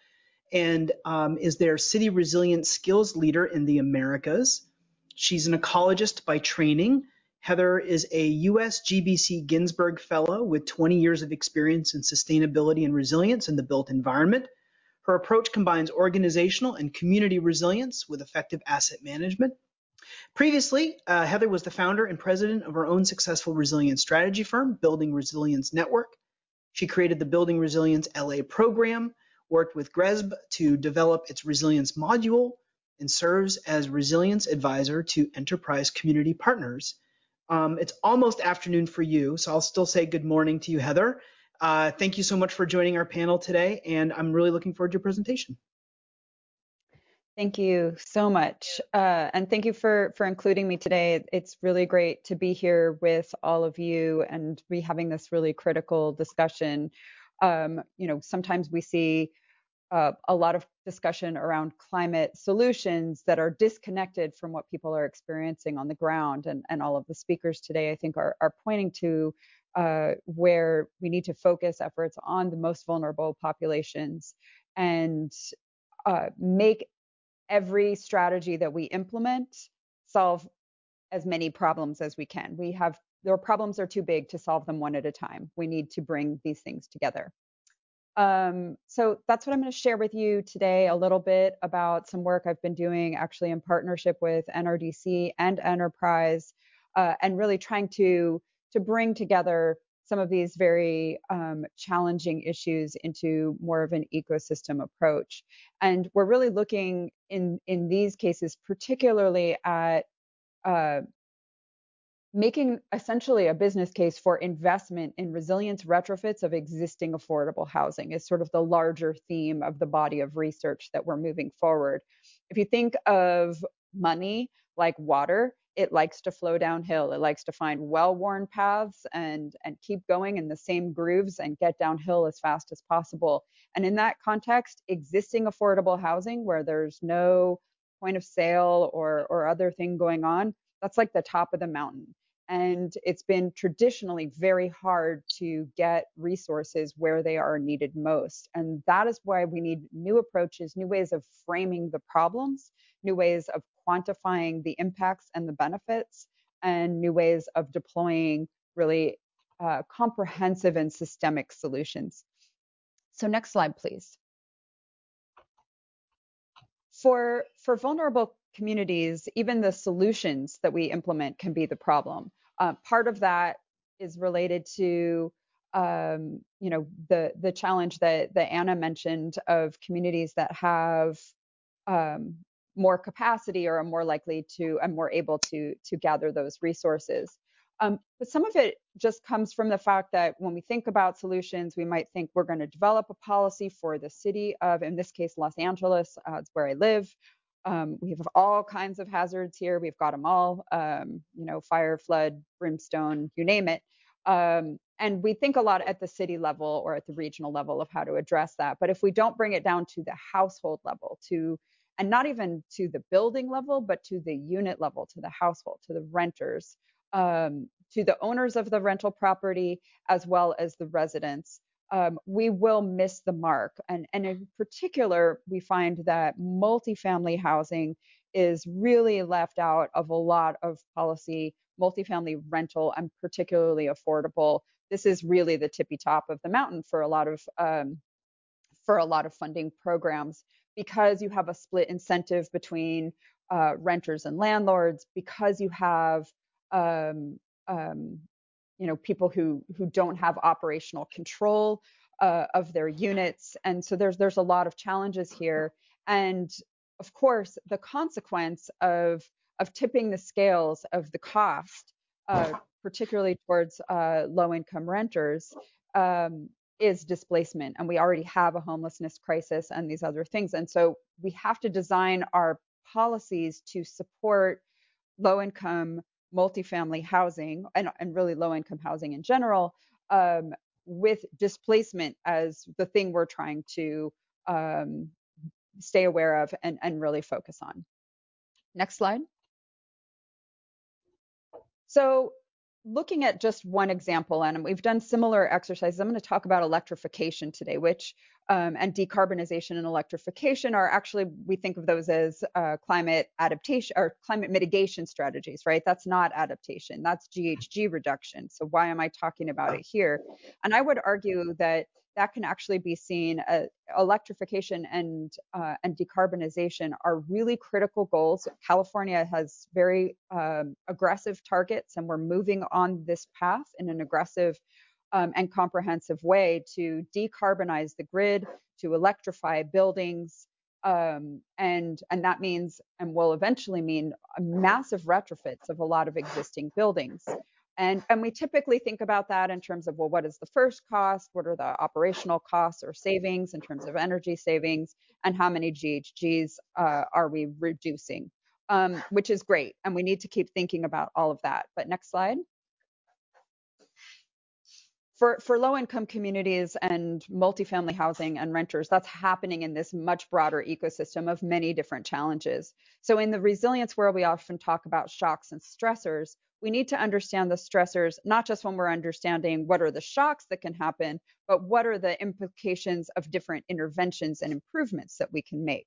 and um, is their city resilience skills leader in the Americas. She's an ecologist by training. Heather is a US GBC Ginsberg Fellow with 20 years of experience in sustainability and resilience in the built environment. Her approach combines organizational and community resilience with effective asset management. Previously, uh, Heather was the founder and president of her own successful resilience strategy firm, Building Resilience Network. She created the Building Resilience LA program, worked with GRESB to develop its resilience module, and serves as resilience advisor to enterprise community partners. Um, it's almost afternoon for you, so I'll still say good morning to you, Heather. Uh, thank you so much for joining our panel today, and I'm really looking forward to your presentation. Thank you so much. Uh, and thank you for, for including me today. It's really great to be here with all of you and be having this really critical discussion. Um, you know, sometimes we see uh, a lot of discussion around climate solutions that are disconnected from what people are experiencing on the ground. And, and all of the speakers today, I think, are, are pointing to uh, where we need to focus efforts on the most vulnerable populations and uh, make every strategy that we implement solve as many problems as we can. We have their problems are too big to solve them one at a time. We need to bring these things together. Um, so that's what I'm going to share with you today a little bit about some work I've been doing actually in partnership with NRDC and Enterprise uh, and really trying to to bring together some of these very um, challenging issues into more of an ecosystem approach. And we're really looking in in these cases particularly at uh, making essentially a business case for investment in resilience retrofits of existing affordable housing is sort of the larger theme of the body of research that we're moving forward. If you think of money like water, it likes to flow downhill. It likes to find well-worn paths and and keep going in the same grooves and get downhill as fast as possible. And in that context, existing affordable housing where there's no point of sale or or other thing going on, that's like the top of the mountain and it's been traditionally very hard to get resources where they are needed most. And that is why we need new approaches, new ways of framing the problems, new ways of quantifying the impacts and the benefits, and new ways of deploying really uh, comprehensive and systemic solutions. So, next slide, please. For, for vulnerable communities, even the solutions that we implement can be the problem. Uh, part of that is related to um, you know the the challenge that that Anna mentioned of communities that have um, more capacity or are more likely to and more able to to gather those resources. Um, but some of it just comes from the fact that when we think about solutions, we might think we're going to develop a policy for the city of, in this case, Los Angeles, uh, it's where I live, um, we have all kinds of hazards here. We've got them all, um, you know, fire, flood, brimstone, you name it. Um, and we think a lot at the city level or at the regional level of how to address that. But if we don't bring it down to the household level, to and not even to the building level, but to the unit level, to the household, to the renters, um, to the owners of the rental property, as well as the residents, um, we will miss the mark. And, and in particular, we find that multifamily housing is really left out of a lot of policy, multifamily rental, and particularly affordable. This is really the tippy top of the mountain for a lot of um, for a lot of funding programs because you have a split incentive between uh, renters and landlords, because you have um, um, you know people who who don't have operational control uh, of their units. And so there's there's a lot of challenges here. And of course the consequence of of tipping the scales of the cost uh, particularly towards uh, low income renters um, is displacement. And we already have a homelessness crisis and these other things. And so we have to design our policies to support low income multifamily housing and, and really low income housing in general um, with displacement as the thing we're trying to um, stay aware of and, and really focus on. Next slide. So looking at just one example, and we've done similar exercises, I'm going to talk about electrification today, which um, and decarbonization and electrification are actually we think of those as uh, climate adaptation or climate mitigation strategies, right? That's not adaptation, that's GHG reduction. So why am I talking about it here? And I would argue that that can actually be seen uh, electrification and uh, and decarbonization are really critical goals. California has very um, aggressive targets, and we're moving on this path in an aggressive um, and comprehensive way to decarbonize the grid, to electrify buildings, um, and and that means and will eventually mean massive retrofits of a lot of existing buildings. And, and we typically think about that in terms of, well, what is the first cost? What are the operational costs or savings in terms of energy savings? And how many GHGs uh, are we reducing? Um, which is great. And we need to keep thinking about all of that. But next slide for, for low income communities and multifamily housing and renters, that's happening in this much broader ecosystem of many different challenges. So, in the resilience world, we often talk about shocks and stressors. We need to understand the stressors, not just when we're understanding what are the shocks that can happen, but what are the implications of different interventions and improvements that we can make.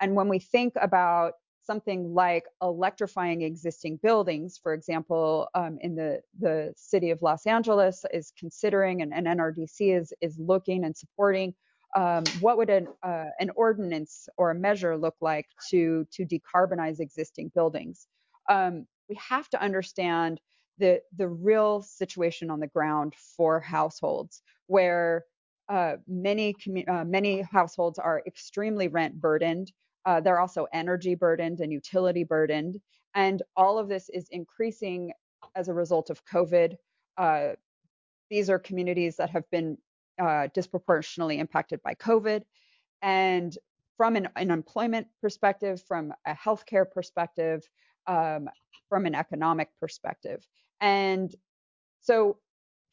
And when we think about something like electrifying existing buildings, for example, um, in the, the city of Los Angeles is considering and, and NRDC is, is looking and supporting um, what would an, uh, an ordinance or a measure look like to, to decarbonize existing buildings? Um, we have to understand the, the real situation on the ground for households where uh, many, uh, many households are extremely rent burdened. Uh, they're also energy burdened and utility burdened. And all of this is increasing as a result of COVID. Uh, these are communities that have been uh, disproportionately impacted by COVID. And from an, an employment perspective, from a healthcare perspective, um, from an economic perspective. And so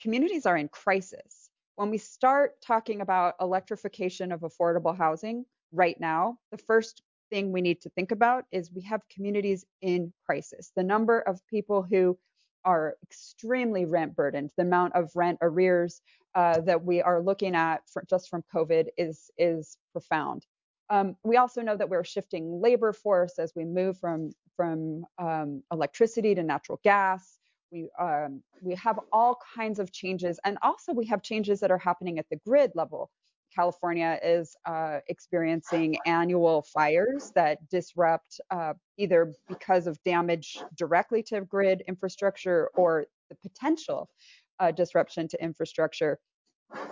communities are in crisis. When we start talking about electrification of affordable housing right now, the first thing we need to think about is we have communities in crisis. The number of people who are extremely rent burdened. The amount of rent arrears uh, that we are looking at for, just from COVID is is profound. Um, we also know that we're shifting labor force as we move from from um, electricity to natural gas. We um, we have all kinds of changes, and also we have changes that are happening at the grid level. California is uh, experiencing annual fires that disrupt uh, either because of damage directly to grid infrastructure or the potential uh, disruption to infrastructure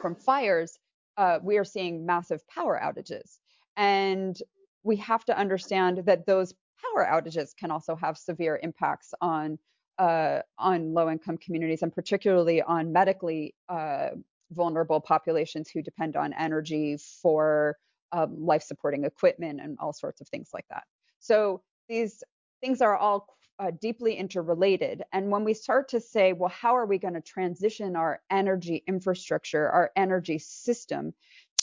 from fires. Uh, we are seeing massive power outages. And we have to understand that those power outages can also have severe impacts on uh, on low-income communities and particularly on medically uh, vulnerable populations who depend on energy for um, life supporting equipment and all sorts of things like that. So these things are all uh, deeply interrelated. And when we start to say, well, how are we going to transition our energy infrastructure, our energy system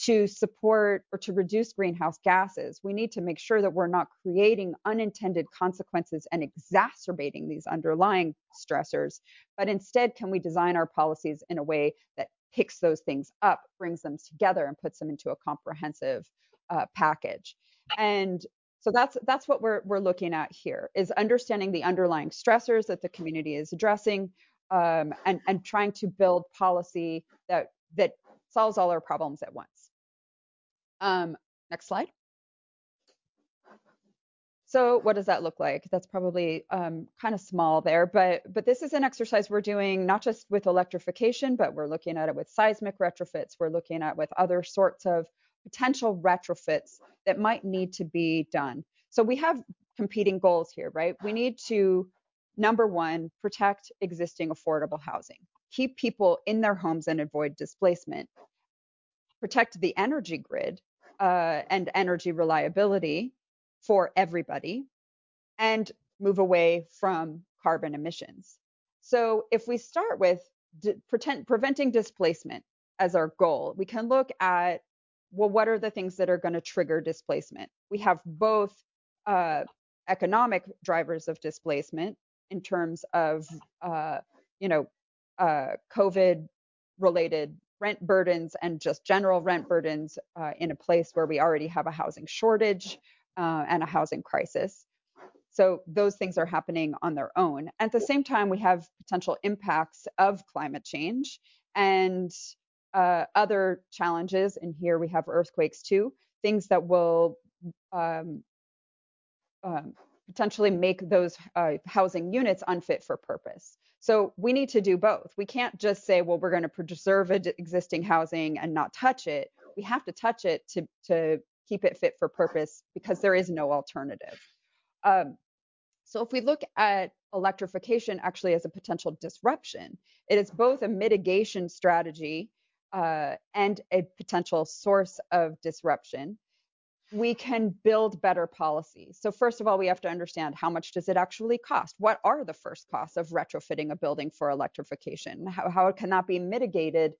to support or to reduce greenhouse gases, we need to make sure that we're not creating unintended consequences and exacerbating these underlying stressors, but instead, can we design our policies in a way that picks those things up, brings them together, and puts them into a comprehensive uh, package. And so that's that's what we're we're looking at here is understanding the underlying stressors that the community is addressing, um, and and trying to build policy that that solves all our problems at once. Um, next slide. So what does that look like? That's probably um, kind of small there, but but this is an exercise we're doing not just with electrification, but we're looking at it with seismic retrofits. We're looking at with other sorts of potential retrofits that might need to be done. So we have competing goals here, right? We need to number one protect existing affordable housing, keep people in their homes and avoid displacement, protect the energy grid uh, and energy reliability for everybody and move away from carbon emissions. So if we start with pretend, preventing displacement as our goal, we can look at well, what are the things that are going to trigger displacement? We have both uh, economic drivers of displacement in terms of, uh, you know, uh, COVID related rent burdens and just general rent burdens uh, in a place where we already have a housing shortage uh, and a housing crisis. So those things are happening on their own. At the same time, we have potential impacts of climate change and uh, other challenges. And here we have earthquakes too, things that will um, um, potentially make those uh, housing units unfit for purpose. So we need to do both. We can't just say, well, we're going to preserve existing housing and not touch it. We have to touch it to, to keep it fit for purpose because there is no alternative. Um, so if we look at electrification actually as a potential disruption, it is both a mitigation strategy uh, and a potential source of disruption. We can build better policy. So first of all, we have to understand how much does it actually cost? What are the first costs of retrofitting a building for electrification? How, how can that be mitigated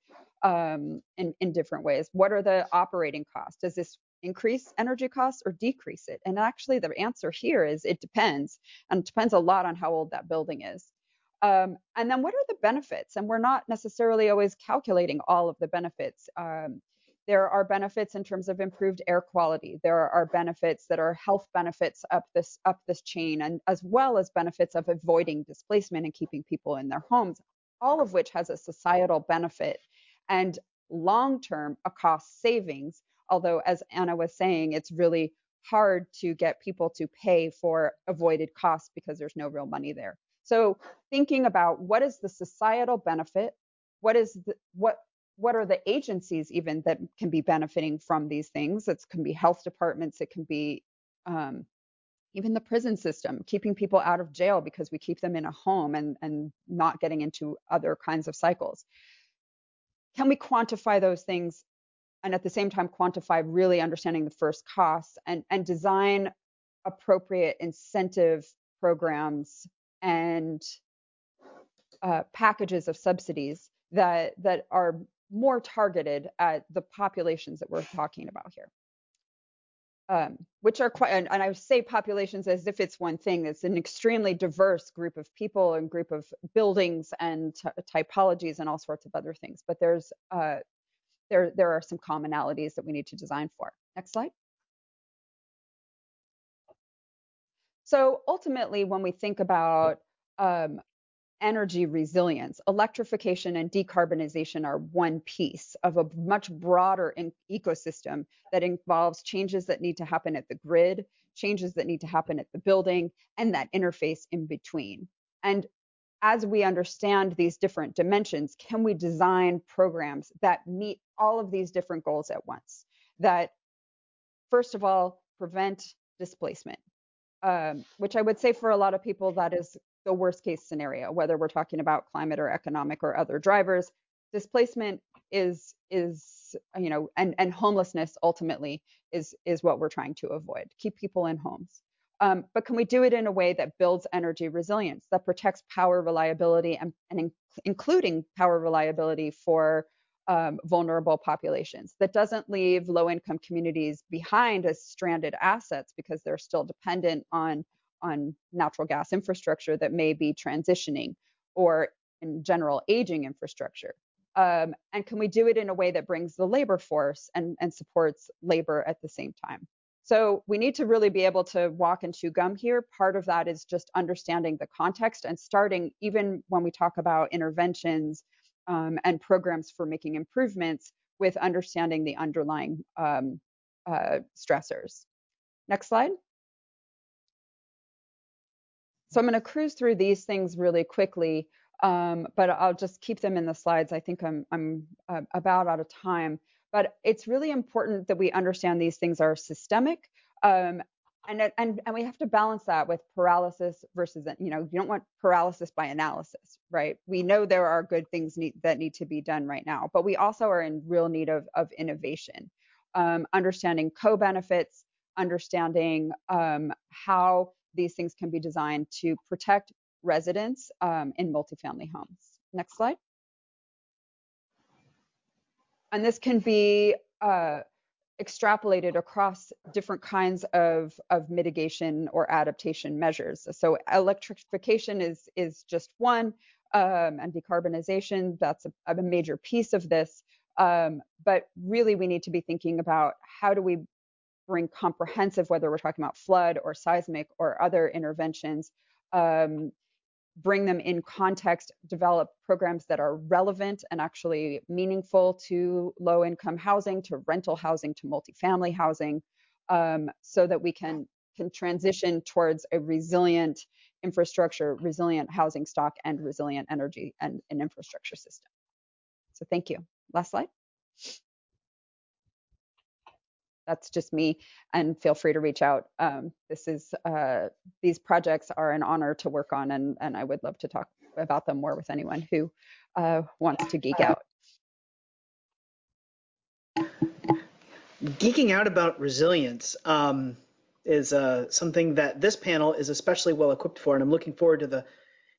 um, in, in different ways? What are the operating costs? Does this increase energy costs or decrease it? And actually, the answer here is it depends. And it depends a lot on how old that building is. Um, and then what are the benefits? And we're not necessarily always calculating all of the benefits. Um, there are benefits in terms of improved air quality. There are benefits that are health benefits up this up this chain, and as well as benefits of avoiding displacement and keeping people in their homes, all of which has a societal benefit and long term a cost savings Although, as Anna was saying, it's really hard to get people to pay for avoided costs because there's no real money there. So thinking about what is the societal benefit, what is the, what what are the agencies even that can be benefiting from these things? It can be health departments, it can be um, even the prison system, keeping people out of jail because we keep them in a home and, and not getting into other kinds of cycles. Can we quantify those things and at the same time quantify really understanding the first costs and, and design appropriate incentive programs and uh, packages of subsidies that that are more targeted at the populations that we're talking about here um, which are quite, and, and, I say populations as if it's one thing. It's an extremely diverse group of people and group of buildings and typologies and all sorts of other things. But there's uh, there there are some commonalities that we need to design for. Next slide. So ultimately, when we think about um, energy resilience. Electrification and decarbonization are one piece of a much broader ecosystem that involves changes that need to happen at the grid, changes that need to happen at the building, and that interface in between. And as we understand these different dimensions, can we design programs that meet all of these different goals at once? That, first of all, prevent displacement, um, which I would say for a lot of people that is the worst case scenario, whether we're talking about climate or economic or other drivers. Displacement is is you know and and homelessness ultimately is is what we're trying to avoid. Keep people in homes. Um, but can we do it in a way that builds energy resilience, that protects power reliability and, and in, including power reliability for um, vulnerable populations, that doesn't leave low income communities behind as stranded assets because they're still dependent on on natural gas infrastructure that may be transitioning or in general aging infrastructure? Um, and can we do it in a way that brings the labor force and, and supports labor at the same time? So we need to really be able to walk and chew gum here. Part of that is just understanding the context and starting, even when we talk about interventions um, and programs for making improvements, with understanding the underlying um, uh, stressors. Next slide. So I'm going to cruise through these things really quickly, um, but I'll just keep them in the slides. I think I'm, I'm uh, about out of time. But it's really important that we understand these things are systemic. Um, and, and, and we have to balance that with paralysis versus, you know, you don't want paralysis by analysis, right? We know there are good things need, that need to be done right now, but we also are in real need of, of innovation, um, understanding co-benefits, understanding um, how these things can be designed to protect residents um, in multifamily homes. Next slide. And this can be uh, extrapolated across different kinds of, of mitigation or adaptation measures. So electrification is, is just one, um, and decarbonization, that's a, a, major piece of this. Um, but really, we need to be thinking about how do we bring comprehensive, whether we're talking about flood or seismic or other interventions, um, bring them in context, develop programs that are relevant and actually meaningful to low income housing, to rental housing, to multifamily housing, um, so that we can, can transition towards a resilient infrastructure, resilient housing stock, and resilient energy and, and infrastructure system. So thank you. Last slide that's just me and feel free to reach out. Um, this is uh, these projects are an honor to work on and, and i would love to talk about them more with anyone who uh, wants to geek out. geeking out about resilience um, is uh, something that this panel is especially well equipped for and i'm looking forward to the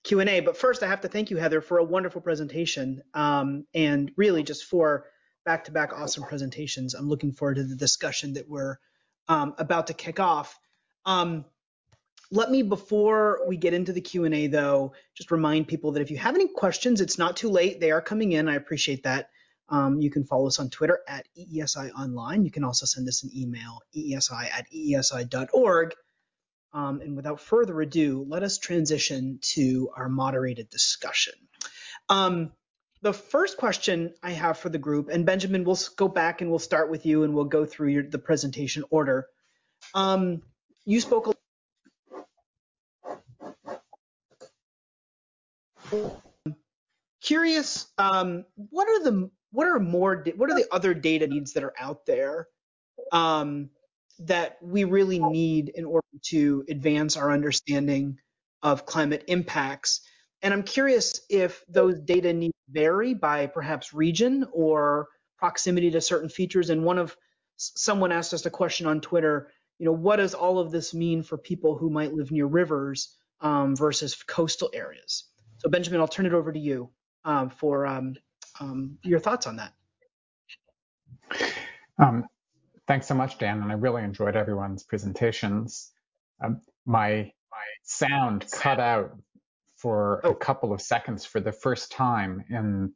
q&a but first i have to thank you heather for a wonderful presentation um, and really just for back-to-back awesome presentations. I'm looking forward to the discussion that we're um, about to kick off. Um, let me, before we get into the Q&A though, just remind people that if you have any questions, it's not too late. They are coming in. I appreciate that. Um, you can follow us on Twitter at EESI Online. You can also send us an email, eesi at eesi.org. Um, and without further ado, let us transition to our moderated discussion. Um, the first question I have for the group, and Benjamin, we'll go back and we'll start with you and we'll go through your, the presentation order. Um, you spoke a curious um, what are the what are more what are the other data needs that are out there um, that we really need in order to advance our understanding of climate impacts and I'm curious if those data needs vary by perhaps region or proximity to certain features. And one of someone asked us a question on Twitter, you know, what does all of this mean for people who might live near rivers um, versus coastal areas? So Benjamin, I'll turn it over to you um, for um, um your thoughts on that. Um, thanks so much, Dan, and I really enjoyed everyone's presentations. Um, my my sound cut out for oh. a couple of seconds for the first time in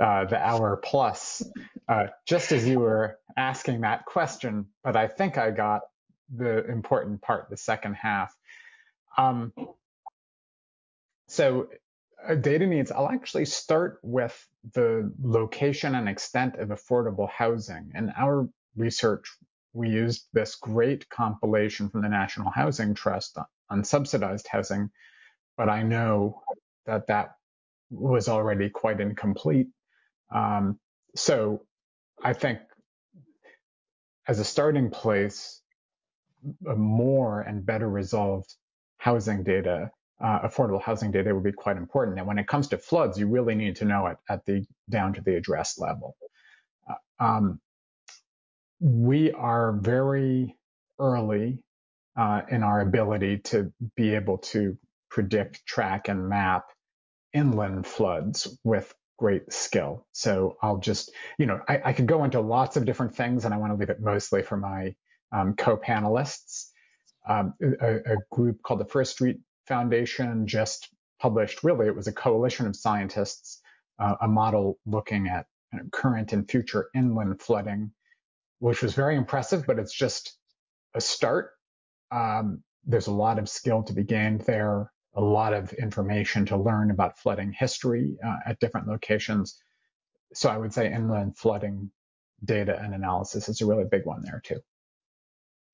uh, the hour plus, uh, just as you were asking that question. But I think I got the important part, the second half. Um, so uh, data needs, I'll actually start with the location and extent of affordable housing. In our research, we used this great compilation from the National Housing Trust on subsidized housing but I know that that was already quite incomplete. Um, so I think as a starting place, a more and better resolved housing data, uh, affordable housing data would be quite important. And when it comes to floods, you really need to know it at the down to the address level. Uh, um, we are very early uh, in our ability to be able to predict, track, and map inland floods with great skill. So I'll just, you know, I, I could go into lots of different things, and I want to leave it mostly for my um, co-panelists. Um, a, a, group called the First Street Foundation just published, really, it was a coalition of scientists, uh, a model looking at current and future inland flooding, which was very impressive, but it's just a start. Um, there's a lot of skill to be gained there a lot of information to learn about flooding history uh, at different locations. So I would say inland flooding data and analysis is a really big one there too.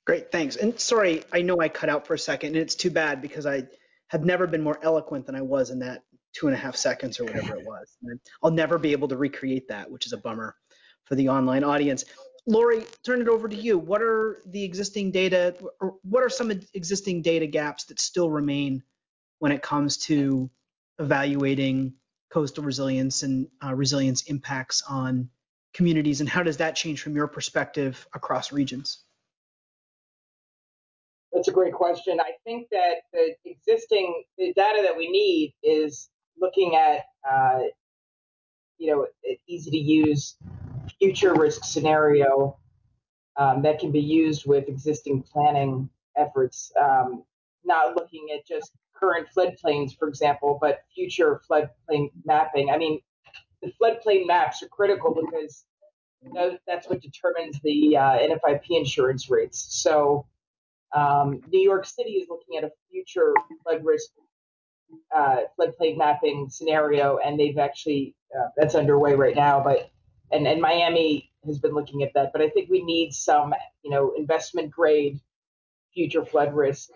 Great, thanks. And sorry, I know I cut out for a second, and it's too bad because I have never been more eloquent than I was in that two and a half seconds or whatever it was. And I'll never be able to recreate that, which is a bummer for the online audience. Laurie, turn it over to you. What are the existing data, or what are some existing data gaps that still remain when it comes to evaluating coastal resilience and uh, resilience impacts on communities, and how does that change from your perspective across regions? That's a great question. I think that the existing the data that we need is looking at, uh, you know, easy to use future risk scenario um, that can be used with existing planning efforts. Um, not looking at just current floodplains, for example, but future floodplain mapping. I mean, the floodplain maps are critical because that's what determines the uh, NFIP insurance rates. So um, New York City is looking at a future flood risk uh, floodplain mapping scenario, and they've actually uh, that's underway right now. But and and Miami has been looking at that. But I think we need some you know investment grade future flood risk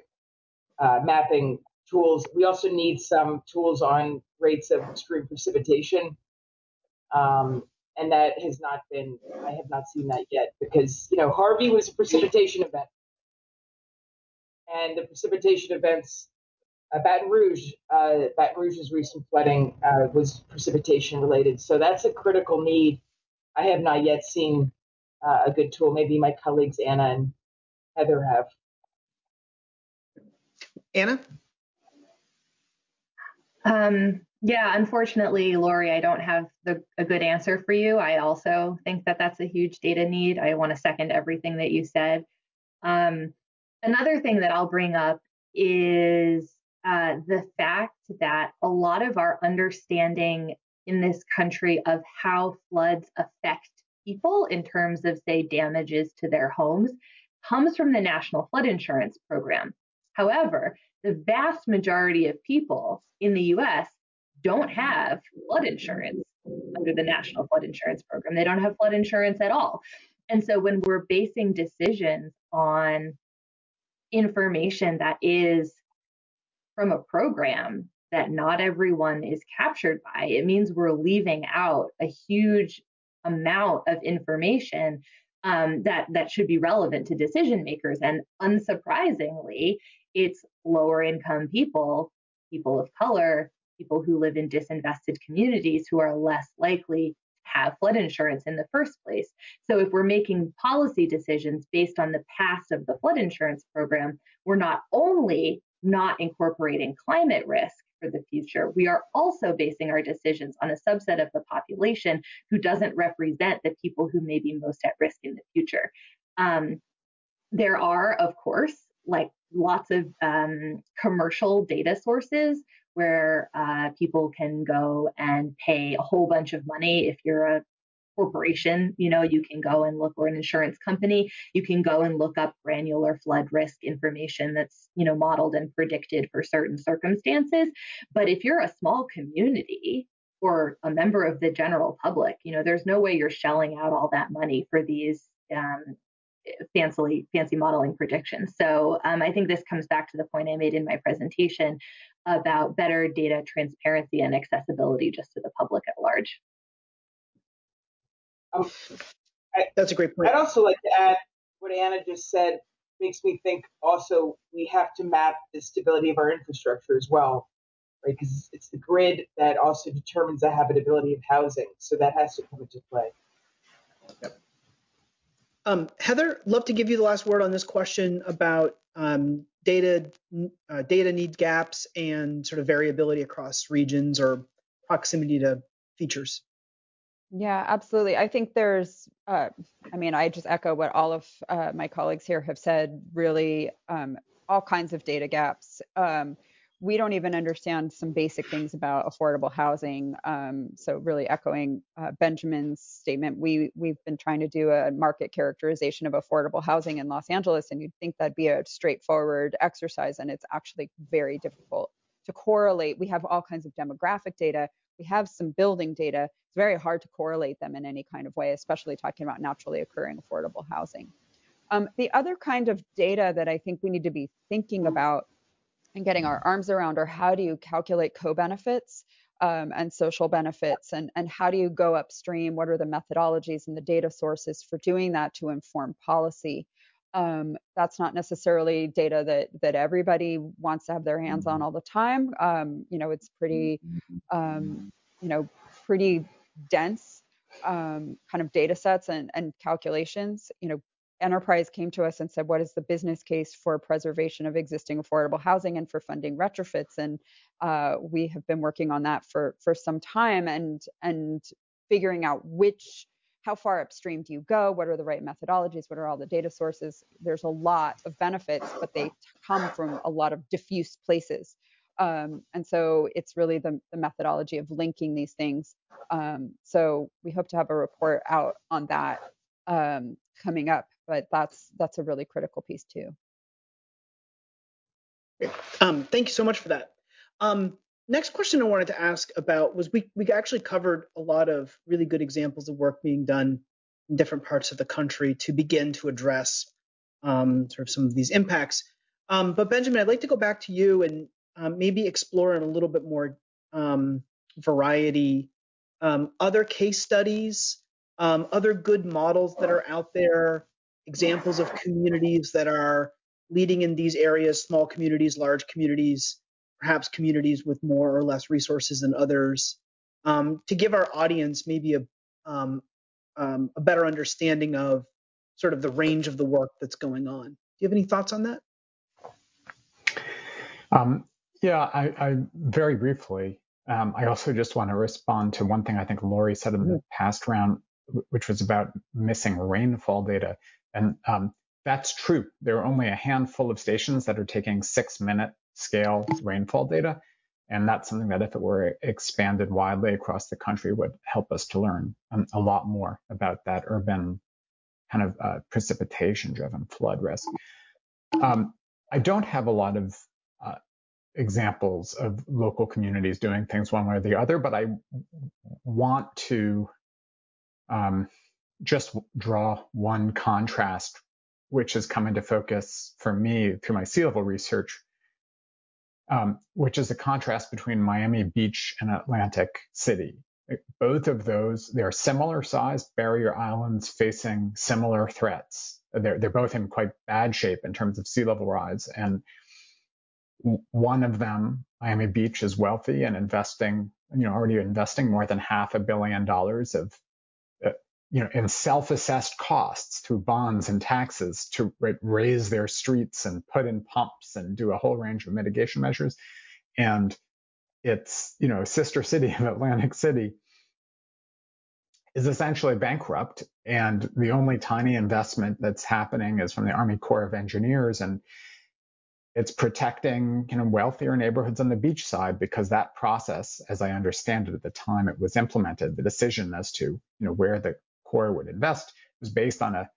uh, mapping tools. We also need some tools on rates of extreme precipitation. Um, and that has not been, I have not seen that yet because, you know, Harvey was a precipitation event. And the precipitation events, uh, Baton Rouge, uh, Baton Rouge's recent flooding uh, was precipitation related. So that's a critical need. I have not yet seen uh, a good tool. Maybe my colleagues Anna and Heather have. Anna? Um, yeah, unfortunately, Laurie, I don't have the, a good answer for you. I also think that that's a huge data need. I want to second everything that you said. Um, another thing that I'll bring up is uh, the fact that a lot of our understanding in this country of how floods affect people in terms of, say, damages to their homes comes from the National Flood Insurance Program. However, the vast majority of people in the US don't have flood insurance. under the National Flood Insurance Program. They don't have flood insurance at all. And so when we're basing decisions on information that is from a program that not everyone is captured by, it means we're leaving out a huge amount of information um, that that should be relevant to decision makers. And unsurprisingly, it's lower income people, people of color, people who live in disinvested communities who are less likely to have flood insurance in the first place. So if we're making policy decisions based on the past of the flood insurance program, we're not only not incorporating climate risk, for the future. We are also basing our decisions on a subset of the population who doesn't represent the people who may be most at risk in the future. Um, there are, of course, like lots of um, commercial data sources where uh, people can go and pay a whole bunch of money if you're a corporation, you know, you can go and look, or an insurance company, you can go and look up granular flood risk information that's, you know, modeled and predicted for certain circumstances. But if you're a small community, or a member of the general public, you know, there's no way you're shelling out all that money for these um, fancy fancy modeling predictions. So um, I think this comes back to the point I made in my presentation about better data transparency and accessibility just to the public at large. Um, I, That's a great point. I'd also like to add what Anna just said makes me think also we have to map the stability of our infrastructure as well, right? Because it's the grid that also determines the habitability of housing. So that has to come into play. Yep. Um, Heather, love to give you the last word on this question about um, data uh, data need gaps and sort of variability across regions or proximity to features. Yeah, absolutely. I think there's, uh, I mean, I just echo what all of uh, my colleagues here have said, really, um, all kinds of data gaps. Um, we don't even understand some basic things about affordable housing. Um, so, really echoing uh, Benjamin's statement, we we've been trying to do a market characterization of affordable housing in Los Angeles, and you'd think that'd be a straightforward exercise, and it's actually very difficult to correlate. We have all kinds of demographic data, we have some building data. It's very hard to correlate them in any kind of way, especially talking about naturally occurring affordable housing. Um, the other kind of data that I think we need to be thinking about and getting our arms around are how do you calculate co-benefits um, and social benefits and, and how do you go upstream? What are the methodologies and the data sources for doing that to inform policy? Um, that's not necessarily data that that everybody wants to have their hands on mm-hmm. all the time. Um, you know, it's pretty, um, you know, pretty dense um, kind of data sets and, and calculations. You know, Enterprise came to us and said, what is the business case for preservation of existing affordable housing and for funding retrofits? And uh, we have been working on that for for some time and and figuring out which how far upstream do you go? What are the right methodologies? What are all the data sources? There's a lot of benefits, but they come from a lot of diffuse places. Um, and so it's really the, the, methodology of linking these things. Um, so we hope to have a report out on that um, coming up, but that's that's a really critical piece too. Um, thank you so much for that. Um, next question I wanted to ask about was we we actually covered a lot of really good examples of work being done in different parts of the country to begin to address um, sort of some of these impacts. Um, but Benjamin, I'd like to go back to you and um, maybe explore in a little bit more um, variety um, other case studies, um, other good models that are out there, examples of communities that are leading in these areas, small communities, large communities, perhaps communities with more or less resources than others, um, to give our audience maybe a, um, um, a better understanding of sort of the range of the work that's going on. Do you have any thoughts on that? Um, yeah, I, I, very briefly. Um, I also just want to respond to one thing I think Laurie said in the mm-hmm. past round, which was about missing rainfall data. And um, that's true. There are only a handful of stations that are taking six minute scale rainfall data. And that's something that if it were expanded widely across the country would help us to learn um, a lot more about that urban kind of uh, precipitation driven flood risk. Um, I don't have a lot of uh, examples of local communities doing things one way or the other, but I want to um, just draw one contrast, which has come into focus for me through my sea level research, um, which is the contrast between Miami Beach and Atlantic City. Both of those, they are similar sized barrier islands facing similar threats. They're, they're both in quite bad shape in terms of sea level rise. And one of them, Miami Beach, is wealthy and investing, you know, already investing more than half a billion dollars of, you know, in self-assessed costs through bonds and taxes to raise their streets and put in pumps and do a whole range of mitigation measures. And its, you know, sister city of Atlantic City is essentially bankrupt. And the only tiny investment that's happening is from the Army Corps of Engineers. And it's protecting you know wealthier neighborhoods on the beach side because that process, as I understand it at the time it was implemented, the decision as to you know where the Corps would invest was based on a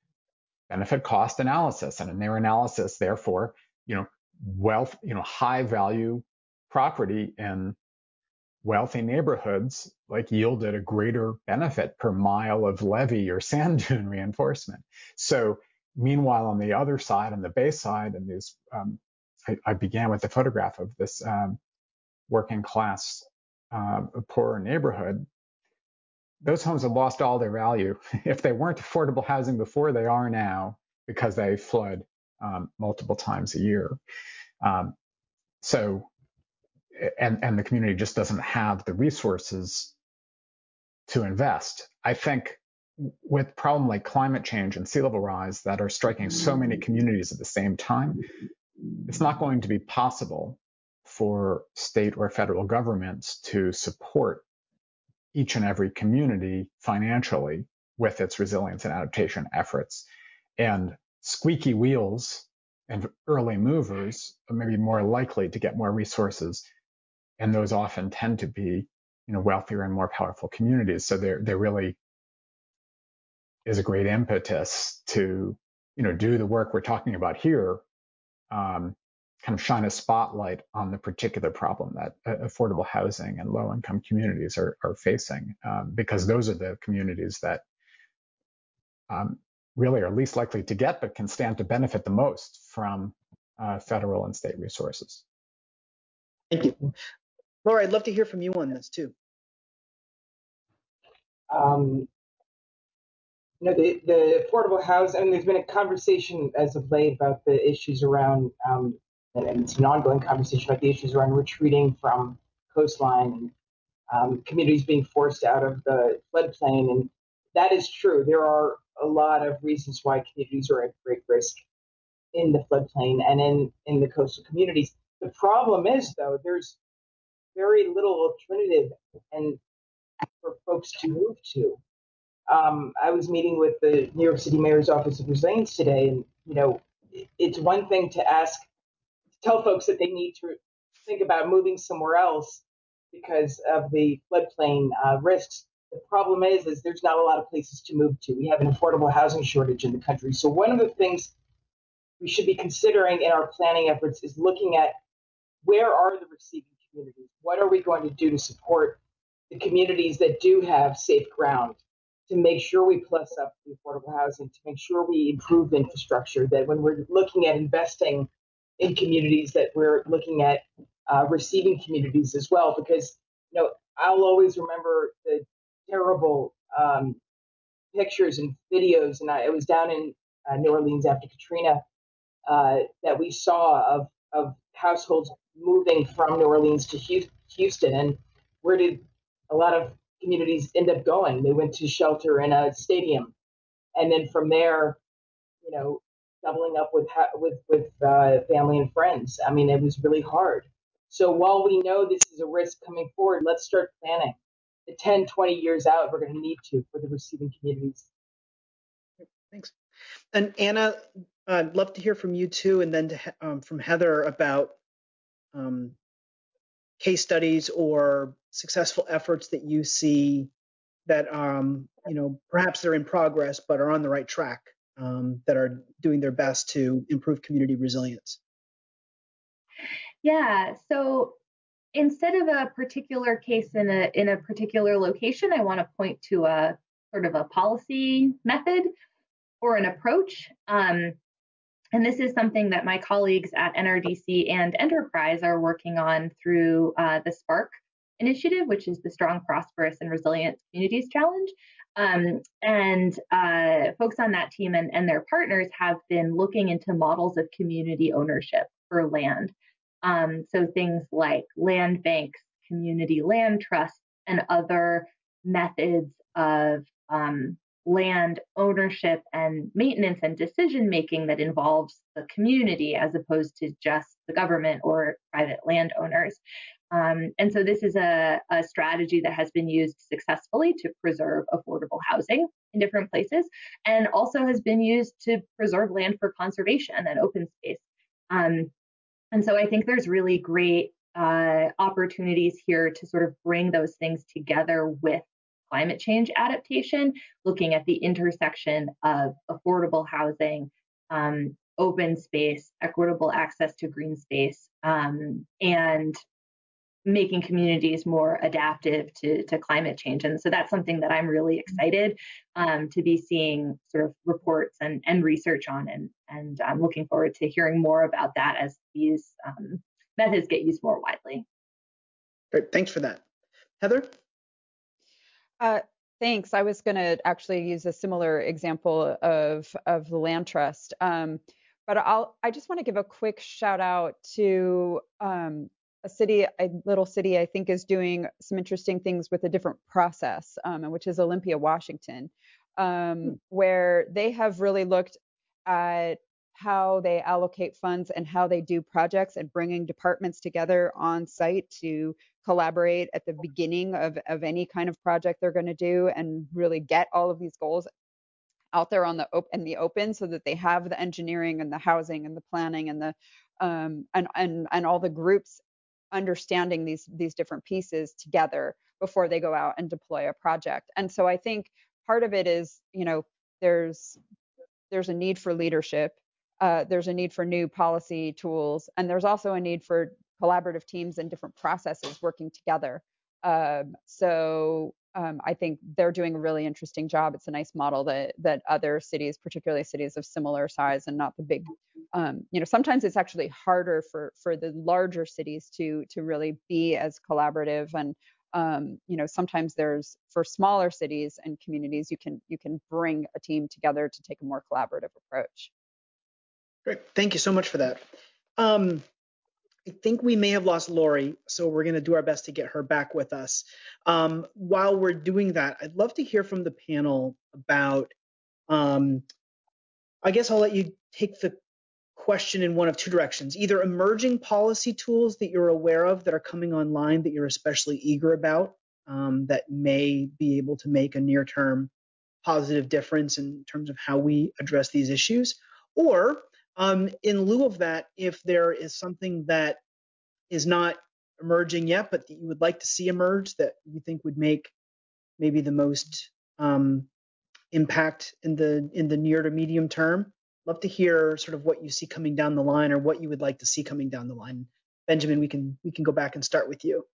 benefit cost analysis, and in their analysis, therefore, you know wealth, you know high value property in wealthy neighborhoods like yielded a greater benefit per mile of levee or sand dune reinforcement. So meanwhile, on the other side, on the bay side, and these um, I, I began with a photograph of this um, working class uh, poor neighborhood. Those homes have lost all their value. if they weren't affordable housing before, they are now because they flood um, multiple times a year. Um, so, and and the community just doesn't have the resources to invest. I think with problem like climate change and sea level rise that are striking so many communities at the same time, it's not going to be possible for state or federal governments to support each and every community financially with its resilience and adaptation efforts. And squeaky wheels and early movers are maybe more likely to get more resources. And those often tend to be, you know, wealthier and more powerful communities. So there, there really is a great impetus to, you know, do the work we're talking about here um, kind of shine a spotlight on the particular problem that uh, affordable housing and low income communities are, are facing, um, because those are the communities that um, really are least likely to get, but can stand to benefit the most from uh, federal and state resources. Thank you. Laura, I'd love to hear from you on this too. Um, you know, the, the affordable housing, and there's been a conversation as of late about the issues around, um, and it's an ongoing conversation about the issues around retreating from coastline and um, communities being forced out of the floodplain. And that is true. There are a lot of reasons why communities are at great risk in the floodplain and in, in the coastal communities. The problem is, though, there's very little alternative and for folks to move to um, I was meeting with the New York City Mayor's Office of Resilience today, and you know, it's one thing to ask, tell folks that they need to think about moving somewhere else because of the floodplain uh, risks. The problem is, is there's not a lot of places to move to. We have an affordable housing shortage in the country. So one of the things we should be considering in our planning efforts is looking at where are the receiving communities? What are we going to do to support the communities that do have safe ground to make sure we plus up the affordable housing, to make sure we improve infrastructure, that when we're looking at investing in communities, that we're looking at uh, receiving communities as well. Because, you know, I'll always remember the terrible um, pictures and videos, and I, was down in uh, New Orleans after Katrina, uh, that we saw of, of households moving from New Orleans to Houston. And where did a lot of communities end up going. They went to shelter in a stadium, and then from there, you know, doubling up with with with uh, family and friends. I mean, it was really hard. So while we know this is a risk coming forward, let's start planning. The 10, 20 years out, we're going to need to for the receiving communities. Thanks. And Anna, I'd love to hear from you too, and then to, um, from Heather about um, case studies or successful efforts that you see that um, you know perhaps they're in progress but are on the right track um, that are doing their best to improve community resilience Yeah. So instead of a particular case in a in a particular location, I want to point to a sort of a policy method or an approach. Um, and this is something that my colleagues at NRDC and Enterprise are working on through uh, the SPARK initiative, which is the Strong, Prosperous, and Resilient Communities Challenge. Um, and uh, folks on that team and, and their partners have been looking into models of community ownership for land. Um, so things like land banks, community land trusts, and other methods of um, land ownership and maintenance and decision making that involves the community as opposed to just the government or private landowners. Um, and so this is a, a, strategy that has been used successfully to preserve affordable housing in different places and also has been used to preserve land for conservation and open space. Um, and so I think there's really great uh, opportunities here to sort of bring those things together with climate change adaptation, looking at the intersection of affordable housing, um, open space, equitable access to green space, um, and making communities more adaptive to, to climate change. And so that's something that I'm really excited um, to be seeing sort of reports and, and research on. And, and I'm looking forward to hearing more about that as these um, methods get used more widely. Great. Thanks for that. Heather? Uh, thanks. I was going to actually use a similar example of, of the land trust. Um, but I'll, I just want to give a quick shout out to um, a city, a little city, I think is doing some interesting things with a different process, um, which is Olympia, Washington, um, hmm. where they have really looked at how they allocate funds and how they do projects and bringing departments together on site to collaborate at the beginning of, of any kind of project they're going to do and really get all of these goals out there on the op- in the open so that they have the engineering and the housing and the planning and the um, and, and and all the groups understanding these these different pieces together before they go out and deploy a project. And so I think part of it is, you know, there's there's a need for leadership, uh, there's a need for new policy tools, and there's also a need for collaborative teams and different processes working together. Um, so um, I think they're doing a really interesting job. It's a nice model that that other cities, particularly cities of similar size and not the big, um, you know, sometimes it's actually harder for for the larger cities to to really be as collaborative and um, you know sometimes there's for smaller cities and communities you can you can bring a team together to take a more collaborative approach. Great, thank you so much for that. I think we may have lost Laurie, so we're going to do our best to get her back with us. Um, while we're doing that, I'd love to hear from the panel about. Um, I guess I'll let you take the question in one of two directions either emerging policy tools that you're aware of that are coming online that you're especially eager about um, that may be able to make a near term positive difference in terms of how we address these issues, or um, in lieu of that, if there is something that is not emerging yet, but that you would like to see emerge that you think would make maybe the most um, impact in the in the near to medium term, love to hear sort of what you see coming down the line or what you would like to see coming down the line. Benjamin, we can we can go back and start with you.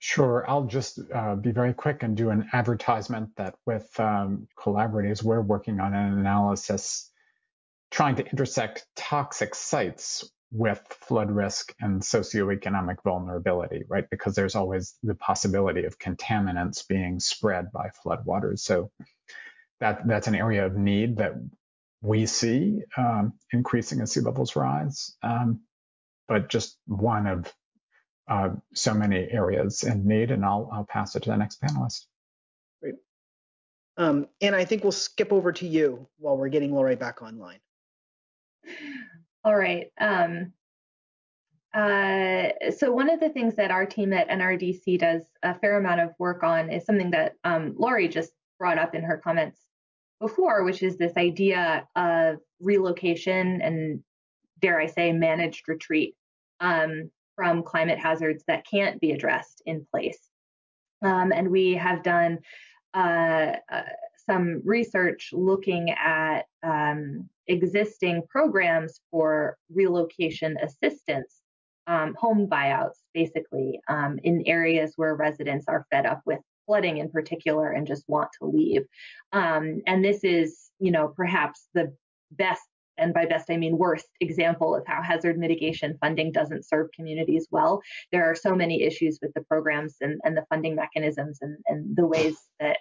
Sure, I'll just uh, be very quick and do an advertisement that with um, collaborators, we're working on an analysis trying to intersect toxic sites with flood risk and socioeconomic vulnerability, right? Because there's always the possibility of contaminants being spread by floodwaters. So that that's an area of need that we see um, increasing as sea levels rise, um, but just one of uh, so many areas in need. And I'll I'll pass it to the next panelist. Great. Um, and I think we'll skip over to you while we're getting Laurie back online. All right. Um, uh, so one of the things that our team at NRDC does a fair amount of work on is something that um, just brought up in her comments before, which is this idea of relocation and, dare I say, managed retreat um, from climate hazards that can't be addressed in place. Um, and we have done uh, uh, some research looking at um, existing programs for relocation assistance, um, home buyouts, basically, um, in areas where residents are fed up with flooding in particular and just want to leave. Um, and this is, you know, perhaps the best and by best I mean worst example of how hazard mitigation funding doesn't serve communities well. There are so many issues with the programs and, and the funding mechanisms and, and the ways that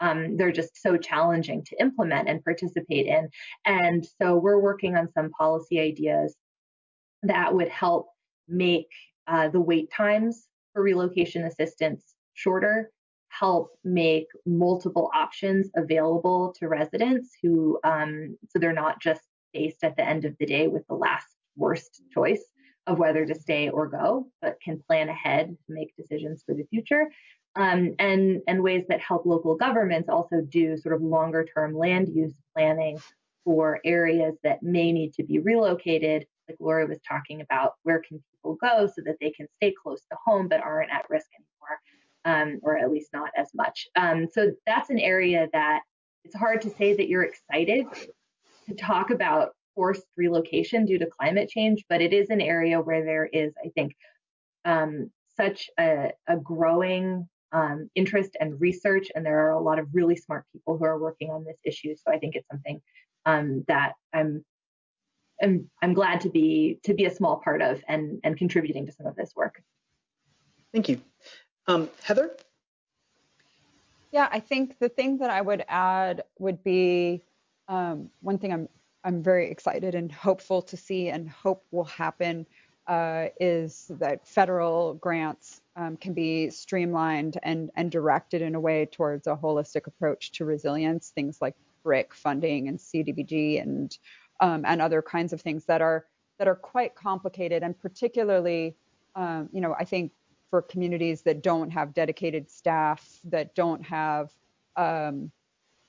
um, they're just so challenging to implement and participate in. And so we're working on some policy ideas that would help make uh, the wait times for relocation assistance shorter, help make multiple options available to residents who, um, so they're not just faced at the end of the day with the last worst choice of whether to stay or go, but can plan ahead make decisions for the future um, and, and ways that help local governments also do sort of longer term land use planning for areas that may need to be relocated, like Laura was talking about, where can people go so that they can stay close to home but aren't at risk anymore, um, or at least not as much. Um, so that's an area that it's hard to say that you're excited to talk about forced relocation due to climate change, but it is an area where there is, I think, um, such a, a growing um, interest and research, and there are a lot of really smart people who are working on this issue. So I think it's something um, that I'm, I'm I'm glad to be to be a small part of and and contributing to some of this work. Thank you, um, Heather. Yeah, I think the thing that I would add would be um, one thing I'm I'm very excited and hopeful to see and hope will happen uh, is that federal grants um, can be streamlined and, and directed in a way towards a holistic approach to resilience, things like BRIC funding and CDBG and um, and other kinds of things that are that are quite complicated. And particularly, um, you know, I think for communities that don't have dedicated staff, that don't have, um,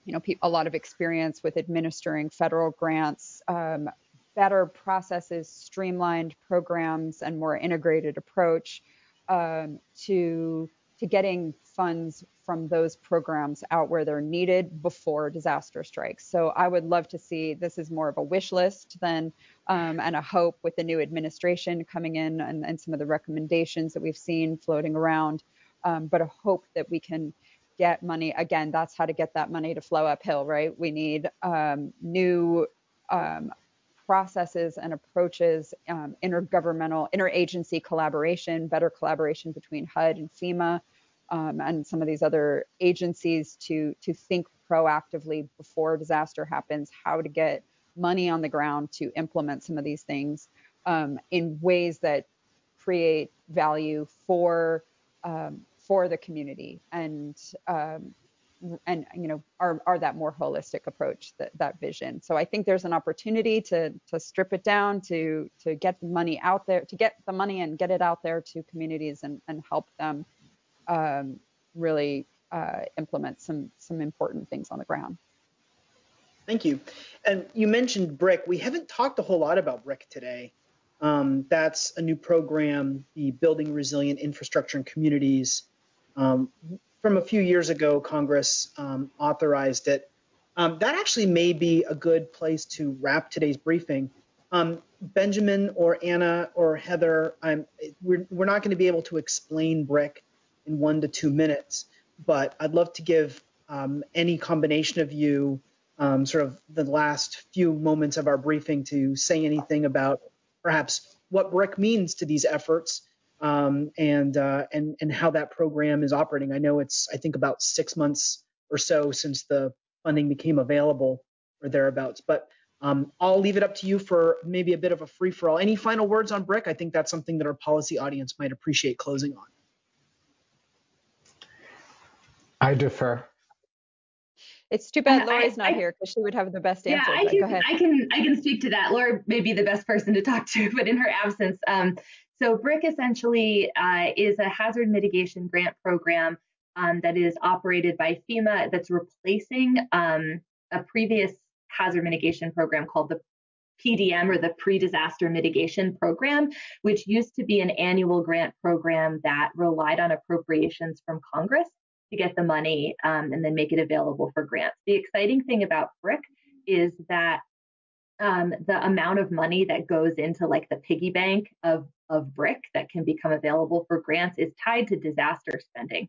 you know, a lot of experience with administering federal grants, um, better processes, streamlined programs, and more integrated approach um, to to getting funds from those programs out where they're needed before disaster strikes. So I would love to see this is more of a wish list than um, and a hope with the new administration coming in and, and, some of the recommendations that we've seen floating around, um, but a hope that we can get money again. That's how to get that money to flow uphill, right? We need um, new um, processes and approaches, um, intergovernmental, interagency collaboration, better collaboration between HUD and FEMA, um, and some of these other agencies to to think proactively before disaster happens, how to get money on the ground to implement some of these things um, in ways that create value for um, for the community. And um, and you know are, are that more holistic approach that that vision. So i think there's an opportunity to to strip it down to to get the money out there to get the money and get it out there to communities and and help them um, really uh, implement some some important things on the ground. Thank you. And you mentioned bric we haven't talked a whole lot about bric today. Um, that's a new program the building resilient infrastructure and communities. Um, from a few years ago, Congress um, authorized it. Um, that actually may be a good place to wrap today's briefing. Um, Benjamin or Anna or Heather, we're, we're not going to be able to explain BRIC in one to two minutes, but I'd love to give um, any combination of you um, sort of the last few moments of our briefing to say anything about perhaps what BRIC means to these efforts um, and uh, and and how that program is operating. I know it's I think about six months or so since the funding became available or thereabouts. But um, I'll leave it up to you for maybe a bit of a free for all. Any final words on BRIC? I think that's something that our policy audience might appreciate closing on. I defer. It's too bad Laura's not I, here because she would have the best answer. Yeah, I can, I can I can speak to that. Laura may be the best person to talk to, but in her absence, um, so BRIC essentially uh, is a hazard mitigation grant program um, that is operated by FEMA that's replacing um, a previous hazard mitigation program called the PDM or the Pre-Disaster Mitigation Program, which used to be an annual grant program that relied on appropriations from Congress. to get the money um, and then make it available for grants. The exciting thing about BRIC is that um, the amount of money that goes into like the piggy bank of, of BRIC that can become available for grants is tied to disaster spending.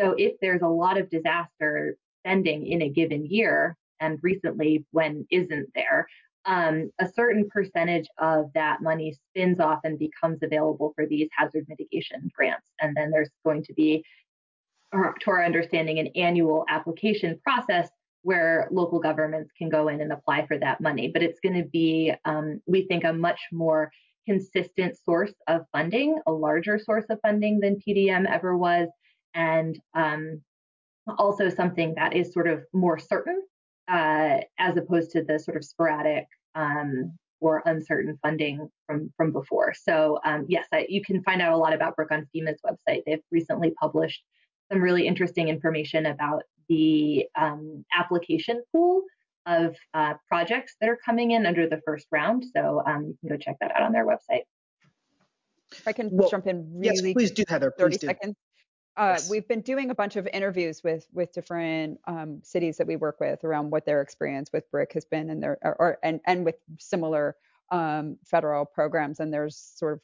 So if there's a lot of disaster spending in a given year, and recently when isn't there, um, a certain percentage of that money spins off and becomes available for these hazard mitigation grants. And then there's going to be, to our understanding, an annual application process where local governments can go in and apply for that money. But it's going to be, um, we think, a much more consistent source of funding, a larger source of funding than PDM ever was, and um, also something that is sort of more certain uh, as opposed to the sort of sporadic um, or uncertain funding from from before. So um, yes, I, you can find out a lot about BRIC on FEMA's website. They've recently published some really interesting information about the um, application pool of uh, projects that are coming in under the first round. So um, you can go check that out on their website. If I can well, jump in really yes, please do, Heather. Please 30 do. seconds. Uh, yes. We've been doing a bunch of interviews with with different um, cities that we work with around what their experience with BRIC has been, and their or, or and and with similar um, federal programs. And there's sort of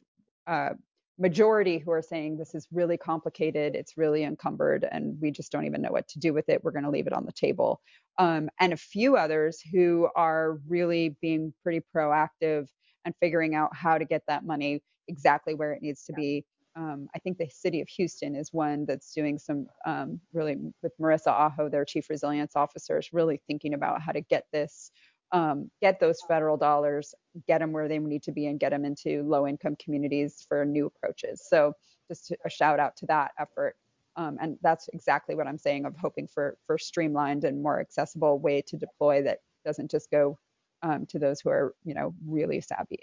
uh, majority who are saying this is really complicated, it's really encumbered, and we just don't even know what to do with it. We're going to leave it on the table. Um, and a few others who are really being pretty proactive and figuring out how to get that money exactly where it needs to be. Um, I think the city of Houston is one that's doing some um, really with Marissa Aho, their chief resilience officer, is really thinking about how to get this um, get those federal dollars, get them where they need to be, and get them into low income communities for new approaches. So just a shout out to that effort. Um, and that's exactly what I'm saying of hoping for for streamlined and more accessible way to deploy that doesn't just go um, to those who are you know really savvy.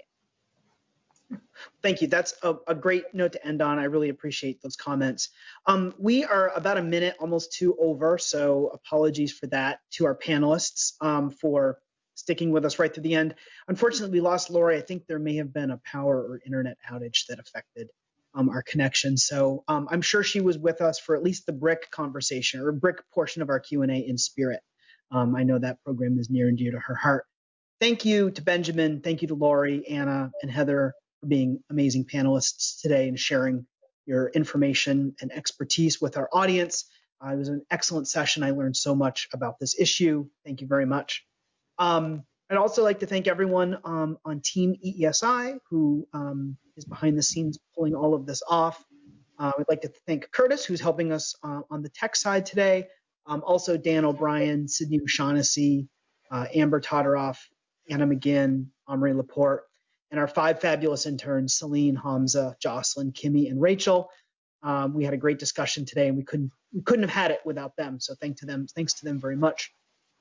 Thank you. That's a, a, great note to end on. I really appreciate those comments. Um, we are about a minute, almost two over, so apologies for that to our panelists um, for sticking with us right to the end. Unfortunately, we lost Laurie. I think there may have been a power or internet outage that affected um, our connection. So um, I'm sure she was with us for at least the BRIC conversation or BRIC portion of our Q&A in spirit. Um, I know that program is near and dear to her heart. Thank you to Benjamin. Thank you to Laurie, Anna, and Heather for being amazing panelists today and sharing your information and expertise with our audience. Uh, it was an excellent session. I learned so much about this issue. Thank you very much. Um, I'd also like to thank everyone um, on Team EESI who um, is behind the scenes pulling all of this off. Uh, I'd like to thank Curtis, who's helping us uh, on the tech side today. Um, also, Dan O'Brien, Sydney O'Shaughnessy, uh, Amber Todoroff, Anna McGinn, Omri Laporte, and our five fabulous interns, Celine, Hamza, Jocelyn, Kimmy, and Rachel. Um, we had a great discussion today, and we couldn't we couldn't have had it without them. So thank to them, thanks to them very much.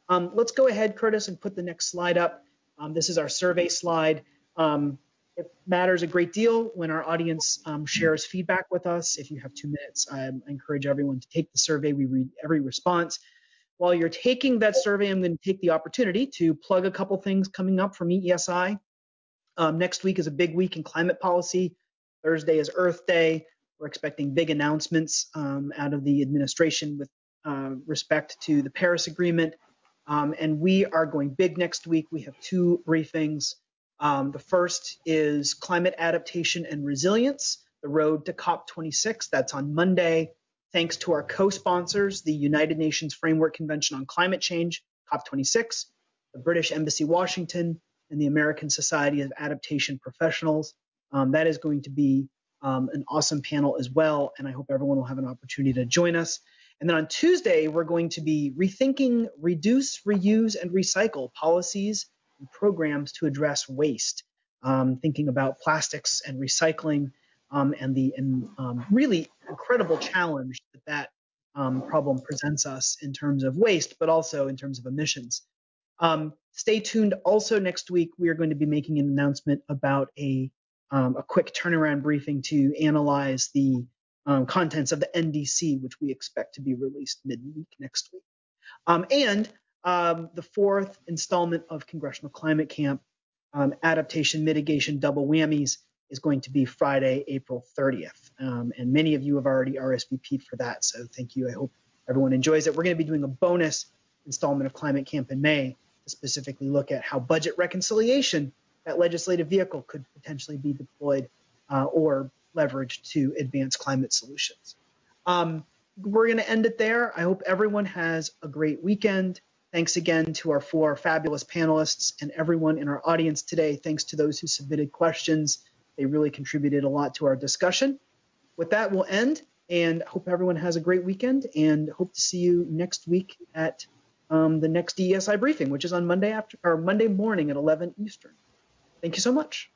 Um, let's go ahead, Curtis, and put the next slide up. Um, this is our survey slide. Um, it matters a great deal when our audience um, shares feedback with us. If you have two minutes, I encourage everyone to take the survey. We read every response. While you're taking that survey, I'm going to take the opportunity to plug a couple things coming up from EESI. Um, next week is a big week in climate policy. Thursday is Earth Day. We're expecting big announcements um, out of the administration with uh, respect to the Paris Agreement um, and we are going big next week. We have two briefings. Um, the first is climate adaptation and resilience, the road to COP26. That's on Monday. Thanks to our co sponsors, the United Nations Framework Convention on Climate Change, COP26, the British Embassy Washington, and the American Society of Adaptation Professionals. Um, that is going to be um, an awesome panel as well, and I hope everyone will have an opportunity to join us. And then on Tuesday, we're going to be rethinking reduce, reuse, and recycle policies and programs to address waste, um, thinking about plastics and recycling um, and the and, um, really incredible challenge that that um, problem presents us in terms of waste, but also in terms of emissions. Um, stay tuned. Also, next week, we are going to be making an announcement about a, um, a quick turnaround briefing to analyze the um, contents of the NDC, which we expect to be released midweek next week. Um, and um, the fourth installment of Congressional Climate Camp, um, Adaptation Mitigation Double Whammies, is going to be Friday, April 30th. Um, and many of you have already RSVP'd for that, so thank you. I hope everyone enjoys it. We're going to be doing a bonus installment of Climate Camp in May to specifically look at how budget reconciliation, that legislative vehicle, could potentially be deployed uh, or leveraged to advance climate solutions. Um, we're going to end it there. I hope everyone has a great weekend. Thanks again to our four fabulous panelists and everyone in our audience today. Thanks to those who submitted questions. They really contributed a lot to our discussion. With that, we'll end and hope everyone has a great weekend and hope to see you next week at um, the next EESI briefing, which is on Monday after or Monday morning at 11 Eastern. Thank you so much.